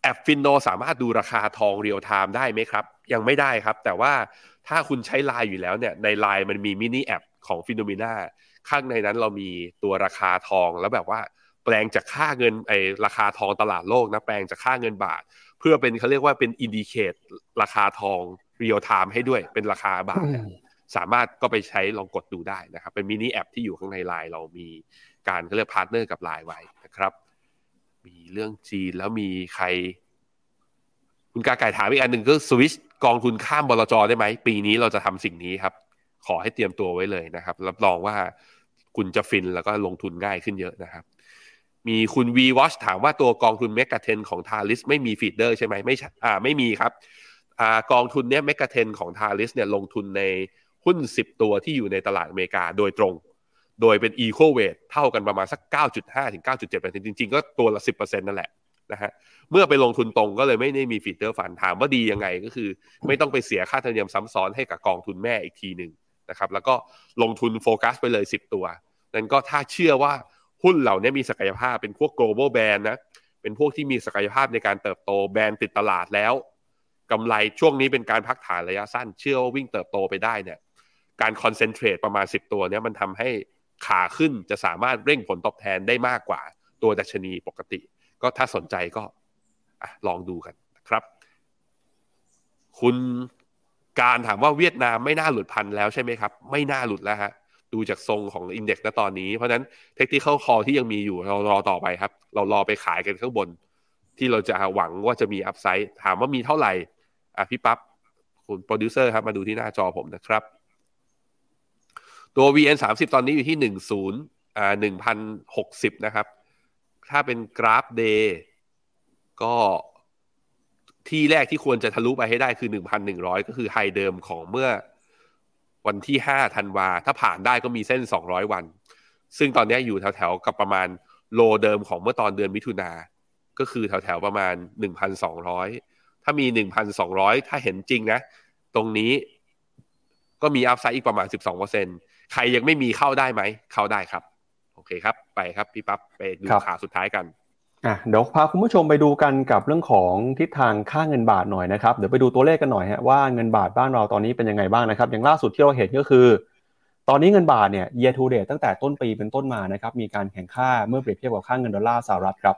Speaker 3: แอปฟินโนสามารถดูราคาทอง real time ได้ไหมครับ ยังไม่ได้ครับ แต่ว่าถ้าคุณใช้ไลน์อยู่แล้วเนี่ย ในไลน์มันมี mini app ของ FINNOMENA ข้างในนั้นเรามีตัวราคาทองแล้วแบบว่า แปลงจากค่าเงินไอราคาทองตลาดโลกนะแปลงจากค่าเงินบาท เพื่อเป็นเขาเรียกว่าเป็น indicate ราคาทอง real time ให้ด้วยเป็นราคาบาทสามารถก็ไปใช้ลองกดดูได้นะครับ เป็น mini app ที่อยู่ข้างในไลน์เรามีการเขาเรียก partner กับไลน์ไว้นะครับ มีเรื่องจีนแล้วมีใคร คุณกาไก่ถามอีกอันหนึ่งก็สวิชกองทุนข้ามบลจได้ไหม ปีนี้เราจะทำสิ่งนี้ครับ ขอให้เตรียมตัวไว้เลยนะครับ รับรองว่าคุณจะฟินแล้วก็ลงทุนง่ายขึ้นเยอะนะครับ มีคุณ V Watch ถามว่าตัวกองทุน MEGA10 ของ Talis ไม่มี feeder ใช่ไหมไม่อ่าไม่มีครับอ่ากองทุนเนี้ย MEGA10 ของ Talis เนี่ยลงทุนในหุ้น 10 ตัวที่อยู่ในตลาดอเมริกาโดยตรง โดยเป็น equal weight เท่ากันประมาณสัก 9.5ถึง9.7%จริงๆ ก็ตัวละ 10%นั่นแหละนะฮะเมื่อไปลงทุนตรงก็เลยไม่ได้มี feeder fund ถามว่าดียังไงก็คือ ไม่ต้องไปเสียค่าธรรมเนียมซ้ำซ้อนให้กับกองทุนแม่อีกทีหนึ่งนะครับแล้วก็ลงทุนโฟกัสไปเลย 10 ตัว นั้นก็ถ้าเชื่อว่า หุ้นเหล่านี้มีศักยภาพเป็นพวก global brand นะ เป็นพวกที่มีศักยภาพในการเติบโตแบรนด์ติดตลาดแล้วกำไรช่วงนี้เป็นการพักฐานระยะสั้น เชื่อว่าวิ่งเติบโตไปได้เนี่ยการคอนเซนเทรตประมาณ 10 ตัวเนี้ยมันทำให้ขาขึ้นจะสามารถเร่งผลตอบแทนได้มากกว่าตัวดัชนีปกติ ก็ถ้าสนใจก็ลองดูกันนะครับ คุณการถามว่าเวียดนามไม่น่าหลุดพันแล้วใช่ไหมครับ ไม่น่าหลุดแล้วฮะ ดูจากทรงของอินเด็กซ์ณตอนนี้ เพราะนั้นเทคนิคคอที่ยังมีอยู่เรารอต่อไปครับ เรารอไปขายกันข้างบน ที่เราจะหวังว่าจะมี upside ถามว่ามีเท่าไหร่อะพี่ปับ๊บคุณโปรดิวเซอร์ครับมาดูที่หน้าจอผมนะครับ ตัว VN 30ตอนนี้อยู่ที่10อ่า1,060 นะครับ ถ้าเป็นกราฟ day ก็ที่แรกที่ควรจะทะลุไปให้ได้คือ 1,100 ก็คือ high เดิมของเมื่อ วันที่5ธันวาถ้าผ่านได้ก็มีเส้น 200 วัน ซึ่งตอนนี้อยู่แถวๆกับประมาณโลเดิมของเมื่อตอนเดือนมิถุนาก็คือแถวๆประมาณ 1,200 ถ้ามี 1,200 ถ้าเห็นจริงนะ ตรงนี้ก็มีอัพไซด์อีกประมาณ 12%ใครยังไม่มีเข้าได้ไหม เข้าได้ครับ โอเคครับ ไปครับพี่ปั๊บไปดูข่าวสุดท้ายกัน
Speaker 2: อะเดี๋ยวพาคุณผู้ชมไปดูกันกับเรื่องของทิศทางค่าเงินบาทหน่อยนะครับเดี๋ยวไปดูตัวเลขกันหน่อยฮะว่าเงินบาทบ้านเราตอนนี้เป็นยังไงบ้างนะครับ อย่างล่าสุดที่เราเห็นก็คือ ตอนนี้เงินบาทเนี่ย year to date ตั้งแต่ต้นปีเป็นต้นมานะครับมีการแข่งค่าเมื่อเปรียบเทียบกับค่าเงินดอลลาร์สหรัฐครับ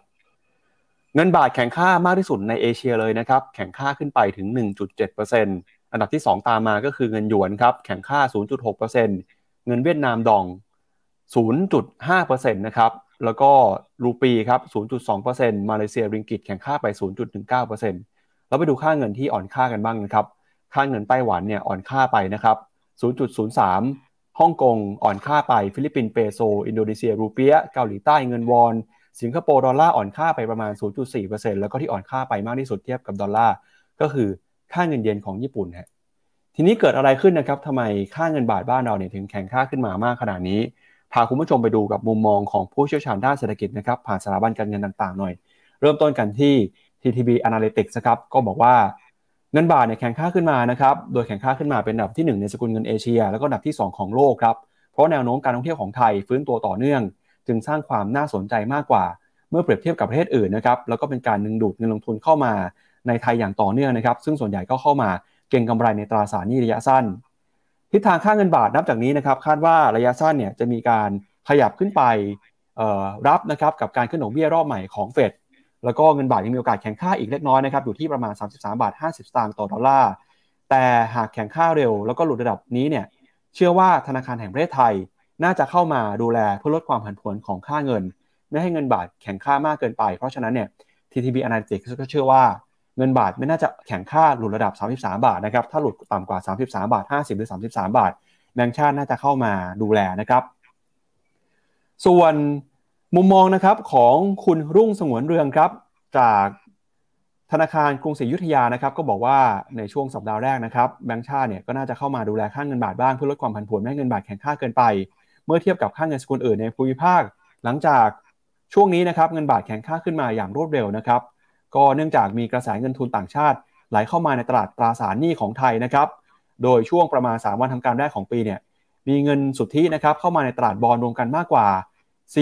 Speaker 2: เงินบาทแข่งค่ามากที่สุดในเอเชียเลยนะครับแข่งค่าขึ้นไปถึง 1.7%อันดับที่ 2 ตามมาก็คือเงินหยวนครับแข่งค่า 0.6%เงินเวียดนามดอง 0.5%นะครับ แล้วก็รูปีครับ 0.2%มาเลเซียริงกิตแข่งค่าไป 0.19%แล้วไปดูค่าเงินที่อ่อนค่ากันบ้างนะครับ ค่าเงินไต้หวันเนี่ยอ่อนค่าไปนะครับ 0.03 ฮ่องกงอ่อนค่าไป ฟิลิปปินส์เปโซ อินโดนีเซียรูเปีย เกาหลีใต้เงินวอน สิงคโปร์ดอลลาร์อ่อนค่าไปประมาณ 0.4%แล้วก็ที่อ่อนค่าไปมากที่สุดเทียบกับดอลลาร์ ก็คือค่าเงินเยนของญี่ปุ่นฮะ ทีนี้เกิดอะไรขึ้นนะครับทำไมค่าเงินบาทบ้านเราเนี่ยถึงแข็งค่าขึ้นมามากขนาดนี้ พาคุณผู้ชมไปดูกับมุมมองของผู้เชี่ยวชาญด้านเศรษฐกิจนะครับผ่านสถาบันการเงินต่างๆหน่อย เริ่มต้นกันที่ TTB Analytics นะครับก็บอกว่าเงินบาทเนี่ยแข็งค่าขึ้นมานะครับโดยแข็งค่าขึ้นมาเป็นอันดับที่ 1 ในสกุลเงินเอเชีย แล้วก็อันดับที่ 2 ของโลกครับเพราะแนวโน้มการท่องเที่ยวของไทยฟื้นตัวต่อเนื่อง จึงสร้างความน่าสนใจมากกว่า เมื่อเปรียบเทียบกับประเทศอื่นนะครับแล้วก็เป็นการดึงดูดเงินลงทุนเข้ามาในไทยอย่างต่อเนื่องนะครับซึ่งส่วนใหญ่ก็เข้ามาเก็งกำไรในตราสารหนี้ระยะสั้น ทิศทางค่าเงินบาทนับจากนี้นะครับคาดว่าระยะสั้นเนี่ยจะมีการขยับขึ้นไปรับนะครับกับการขึ้นดอกเบี้ยรอบใหม่ของเฟดแล้วก็เงินบาทยังมีโอกาสแข็งค่าอีกเล็กน้อยนะครับอยู่ที่ประมาณ 33บาท50 สตางค์ต่อดอลลาร์แต่หากแข็งค่าเร็ว แล้วก็หลุดระดับนี้เนี่ยเชื่อว่าธนาคารแห่งประเทศไทย น่าจะเข้ามาดูแลเพื่อลดความผันผวนของค่าเงิน ไม่ให้เงินบาทแข็งค่ามากเกินไป เพราะฉะนั้นเนี่ย TTB Analytics ก็เชื่อว่า เงินบาทไม่น่าจะแข็งค่าหลุดระดับ 33 บาทนะครับ ถ้าหลุดต่ำกว่า 33 บาท 50 หรือ 33 บาทแบงก์ชาติน่าจะเข้ามาดูแลนะครับ ส่วนมุมมองนะครับของคุณรุ่งสงวนเรืองครับ จากธนาคารกรุงศรีอยุธยานะครับ ก็บอกว่าในช่วงสัปดาห์แรกนะครับแบงก์ชาติเนี่ยก็น่าจะเข้ามาดูแลค่าเงินบาทบ้างเพื่อลดความผันผวนไม่ให้เงินบาทแข็งค่าเกินไป เมื่อเทียบกับค่าเงินสกุลอื่นในภูมิภาค หลังจากช่วงนี้นะครับเงินบาทแข็งค่าขึ้นมาอย่างรวดเร็วนะครับ ก็เนื่องจากมีกระแสเงินทุนต่างชาติไหลเข้ามาในตลาดตราสารหนี้ของไทยนะครับ โดยช่วงประมาณ 3 วันทำการแรกของปีเนี่ย มีเงินสุทธินะครับเข้ามาในตลาดบอลรวมกันมากกว่า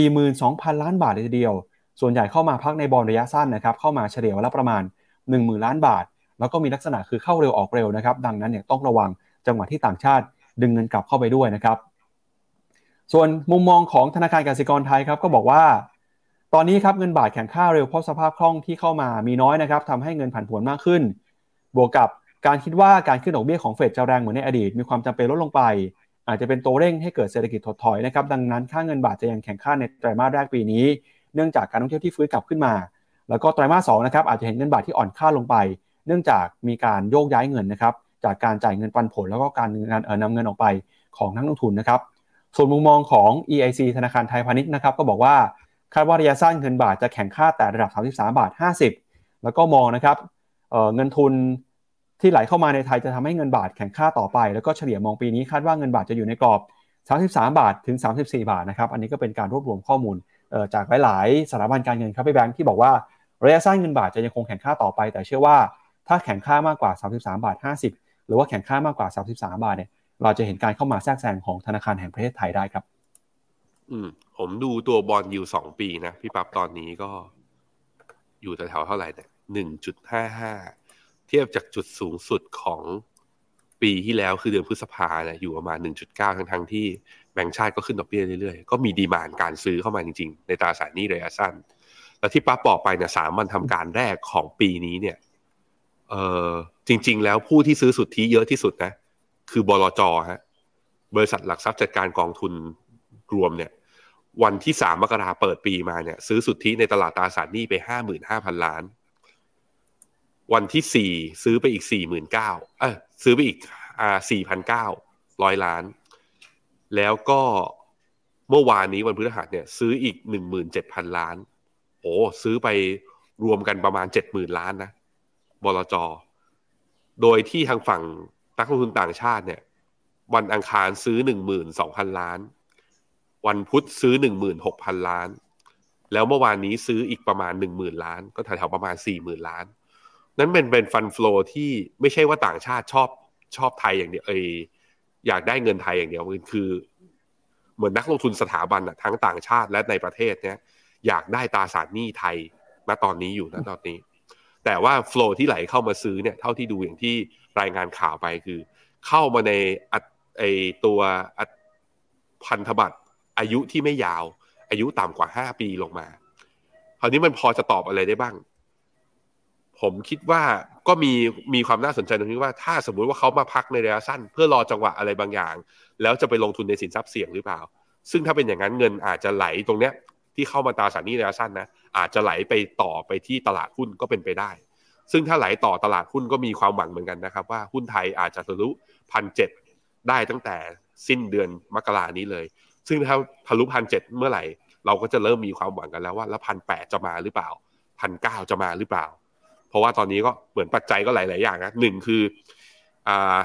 Speaker 2: 42,000 ล้านบาทเลยทีเดียว ส่วนใหญ่เข้ามาพักในบอลระยะสั้นนะครับ เข้ามาเฉลี่ยวันละประมาณ 1 0,000 ล้านบาท แล้วก็มีลักษณะคือเข้าเร็วออกเร็วนะครับ ดังนั้นเนี่ยต้องระวังจังหวะที่ต่างชาติ ดึงเงินกลับเข้าไปด้วยนะครับ ส่วนมุมมองของธนาคารกสิกรไทยครับก็บอกว่า ตอนนี้ครับเงินบาทแข็งค่าเร็วเพราะสภาพคล่องที่เข้ามามีน้อยนะครับทำให้เงินผันผวนมากขึ้น บวกกับการคิดว่าการขึ้นดอกเบี้ยของเฟดจะแรงเหมือนในอดีต มีความจำเป็นลดลงไป อาจจะเป็นตัวเร่งให้เกิดเศรษฐกิจถดถอยนะครับดังนั้นค่าเงินบาทจะยังแข็งค่าในไตรมาสแรกปีนี้ เนื่องจากการท่องเที่ยวที่ฟื้นกลับขึ้นมา แล้วก็ไตรมาสสองนะครับอาจจะเห็นเงินบาทที่อ่อนค่าลงไป เนื่องจากมีการโยกย้ายเงินนะครับจากการจ่ายเงินปันผลแล้วก็การนำเงินออกไปของนักลงทุนนะครับส่วนมุมมองของ EIC ธนาคารไทยพาณิชย์นะครับก็บอกว่า คาดว่าระยะสั้นเงินบาทจะแข็งค่าแต่ระดับ 33 บาท 50 แล้วก็มองนะครับเเงินทุนที่ไหลเข้ามาในไทยจะทำให้เงินบาทแข็งค่าต่อไป แล้วก็เฉลี่ยมองปีนี้คาดว่าเงินบาทจะอยู่ในกรอบ 33 บาทถึง 34 บาทนะครับ อันนี้ก็เป็นการรวบรวมข้อมูลจากหลาย ๆ สถาบันการเงินครับพี่แบงค์ที่บอกว่าระยะสั้นเงินบาทจะยังคงแข็งค่าต่อไป แต่เชื่อว่าถ้าแข็งค่ามากกว่า 33 บาท 50 หรือว่าแข็งค่ามากกว่า 33 บาทเนี่ยเราจะเห็นการเข้ามาแทรกแซงของธนาคารแห่งประเทศไทยได้ครับ
Speaker 3: อืม ผมดูตัวบอลยูสองปีนะ พี่ปั๊บตอนนี้ก็อยู่แถวเท่าไหร่เนี่ยหนึ่งจุดห้าห้าเทียบจากจุดสูงสุดของปีที่แล้วคือเดือนพฤษภาเนี่ยอยู่ประมาณ 1.9 ทั้งทั้งที่แบงก์ชาติก็ขึ้นดอกเบี้ยเรื่อยๆ ก็มีดีมานการซื้อเข้ามาจริงๆ ในตราสารหนี้ระยะสั้น แล้วที่ป้าบอกไปเนี่ยสามวันทำการแรกของปีนี้เนี่ย เออจริง ๆ แล้วผู้ที่ซื้อสุทธิเยอะที่สุดนะ คือบลจฮะบริษัทหลักทรัพย์จัดการกองทุนรวมเนี่ย วันที่สามมกราเปิดปีมาเนี่ย ซื้อสุทธิในตลาดตราสารหนี้ไปห้าหมื่นห้าพันล้าน วันที่สี่ซื้อไปอีกสี่หมื่นเก้าเออซื้อไปอีกอ่าสี่พันเก้าร้อยล้าน แล้วก็เมื่อวานนี้วันพฤหัสเนี่ย ซื้ออีกหนึ่งหมื่นเจ็ดพันล้าน โอ้ซื้อไปรวมกันประมาณเจ็ดหมื่นล้านนะบลจโดยที่ทางฝั่งนักลงทุนต่างชาติเนี่ย วันอังคารซื้อหนึ่งหมื่นสองพันล้าน วันพุธซื้อหนึ่งหมื่นหกพันล้าน แล้วเมื่อวานนี้ซื้ออีกประมาณหนึ่งหมื่นล้าน ก็แถวๆประมาณสี่หมื่นล้าน นั้นเป็นเป็นฟันฟลูที่ไม่ใช่ว่าต่างชาติชอบชอบไทยอย่างเดียวเอออยากได้เงินไทยอย่างเดียวมันคือ เหมือนนักลงทุนสถาบันอะทั้งต่างชาติและในประเทศเนี่ยอยากได้ตราสารหนี้ไทยณตอนนี้อยู่ณตอนนี้ แต่ว่าฟลูที่ไหลเข้ามาซื้อเนี่ยเท่าที่ดูอย่างที่รายงานข่าวไปคือ เข้ามาในอัไอตัวพันธบัตร อายุที่ไม่ยาว อายุต่ำกว่าห้าปีลงมา คราวนี้มันพอจะตอบอะไรได้บ้าง ผมคิดว่าก็มีมีความน่าสนใจตรงนี้ว่า ถ้าสมมุติว่าเขามาพักในระยะสั้น เพื่อรอจังหวะอะไรบางอย่าง แล้วจะไปลงทุนในสินทรัพย์เสี่ยงหรือเปล่า ซึ่งถ้าเป็นอย่างนั้นเงินอาจจะไหลตรงเนี้ยที่เข้ามาตราสารนี้ระยะสั้นนะอาจจะไหลไปต่อไปที่ตลาดหุ้นก็เป็นไปได้ ซึ่งถ้าไหลต่อตลาดหุ้นก็มีความหวังเหมือนกันนะครับ ว่าหุ้นไทยอาจจะทะลุพันเจ็ดได้ตั้งแต่สิ้นเดือนมกรานี้เลย ซึ่งถ้าทะลุพันเจ็ดเมื่อไหร่ เราก็จะเริ่มมีความหวังกันแล้วว่าแล้วพันแปดจะมาหรือเปล่าพันเก้าจะมาหรือเปล่า เพราะว่าตอนนี้ก็เหมือนปัจจัยก็หลาย ๆ อย่างนะหนึ่งคืออ่า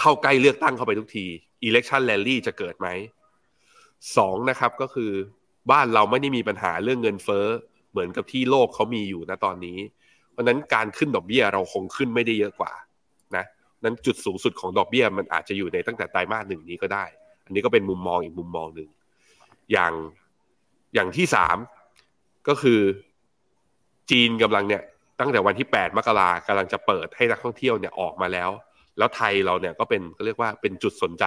Speaker 3: เข้าใกล้เลือกตั้งเข้าไปทุกที election rally จะเกิดไหมสองนะครับก็คือบ้านเราไม่ได้มีปัญหาเรื่องเงินเฟ้อเหมือนกับที่โลกเขามีอยู่นะตอนนี้ เพราะนั้นการขึ้นดอกเบี้ยเราคงขึ้นไม่ได้เยอะกว่านะนั้นจุดสูงสุดของดอกเบี้ยมันอาจจะอยู่ในตั้งแต่ไตรมาสหนึ่งนี้ก็ได้ อันนี้ก็เป็นมุมมองอีกมุมมองหนึ่งอย่างอย่างที่สามก็คือจีนกำลังเนี่ยตั้งแต่วันที่แปดมกรากำลังจะเปิดให้นักท่องเที่ยวเนี่ยออกมาแล้ว แล้วไทยเราเนี่ยก็เป็นก็เรียกว่าเป็นจุดสนใจ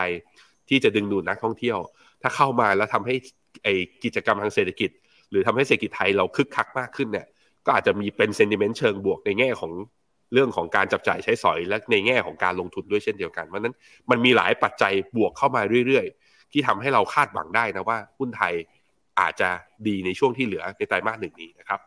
Speaker 3: ที่จะดึงดูดนักท่องเที่ยว ถ้าเข้ามาแล้วทำให้ไอกิจกรรมทางเศรษฐกิจ หรือทำให้เศรษฐกิจไทยเราคึกคักมากขึ้นเนี่ยก็อาจจะมีเป็นเซนดิเมนต์เชิงบวกในแง่ของ เรื่องของการจับจ่ายใช้สอยและในแง่ของการลงทุนด้วยเช่นเดียวกันเพราะนั้นมันมีหลายปัจจัยบวกเข้ามาเรื่อยๆ ที่ทำให้เราคาดหวังได้นะว่าหุ้นไทยอาจจะดีในช่วงที่เหลือในไตรมาสหนึ่งนี้นะครับ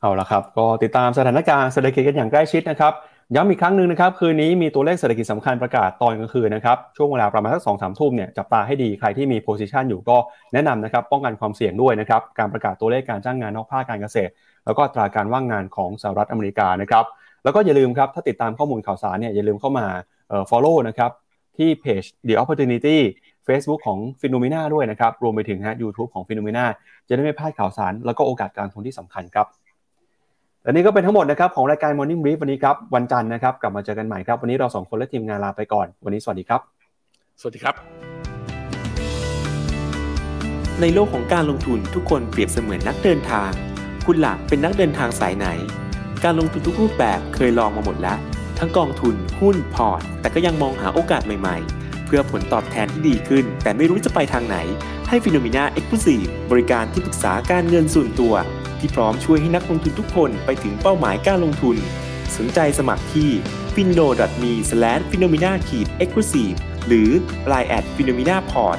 Speaker 2: เอาละครับ ก็ติดตามสถานการณ์เศรษฐกิจกันอย่างใกล้ชิดนะครับย้ำอีกครั้งหนึ่งนะครับคืนนี้มีตัวเลขเศรษฐกิจสำคัญประกาศตอนกลางคืนนะครับช่วงเวลาประมาณสักสองสามทุ่มเนี่ยจับตาให้ดีใครที่มีโพซิชันอยู่ก็แนะนำนะครับป้องกันความเสี่ยงด้วยนะครับการประกาศตัวเลขการจ้างงานนอกภาคการเกษตร แล้วก็ตราการว่างงานของสหรัฐอเมริกานะครับแล้วก็อย่าลืมครับถ้าติดตามข้อมูลข่าวสารเนี่ยอย่าลืมเข้ามาเอ่อ follow นะครับที่เพจ The Opportunity Facebook ของ p h e n o m e n a ด้วยนะครับ รวมไปถึงฮะ YouTube ของ p h e n o m e n a จะได้ไม่พลาดข่าวสาร แล้วก็โอกาสการลงทุนที่สำคัญครับและนี่ก็เป็นทั้งหมดนะครับของรายการ Morning Brief วันนี้ครับ วันจันทร์นะครับ กลับมาเจอกันใหม่ครับ วันนี้เราสองคนและทีมงานลาไปก่อน วันนี้สวัสดีครับ
Speaker 3: สวัสดีครับ
Speaker 4: ในโลกของการลงทุนทุกคนเปรียบเสมือนนักเดินทาง คุณหลักเป็นนักเดินทางสายไหน การลงทุนทุกรูปแบบเคยลองมาหมดแล้ว ทั้งกองทุนหุ้นพอร์ต แต่ก็ยังมองหาโอกาสใหม่ๆ เพื่อผลตอบแทนที่ดีขึ้น แต่ไม่รู้จะไปทางไหน ให้ Finnomena Exclusive บริการที่ปรึกษาการเงินส่วนตัว ที่พร้อมช่วยให้นักลงทุนทุกคนไปถึงเป้าหมายการลงทุน สนใจสมัครที่ f i n o m e f i n o m i n a e x c l u s i v e หรือ line at f i n o m i n a p o r t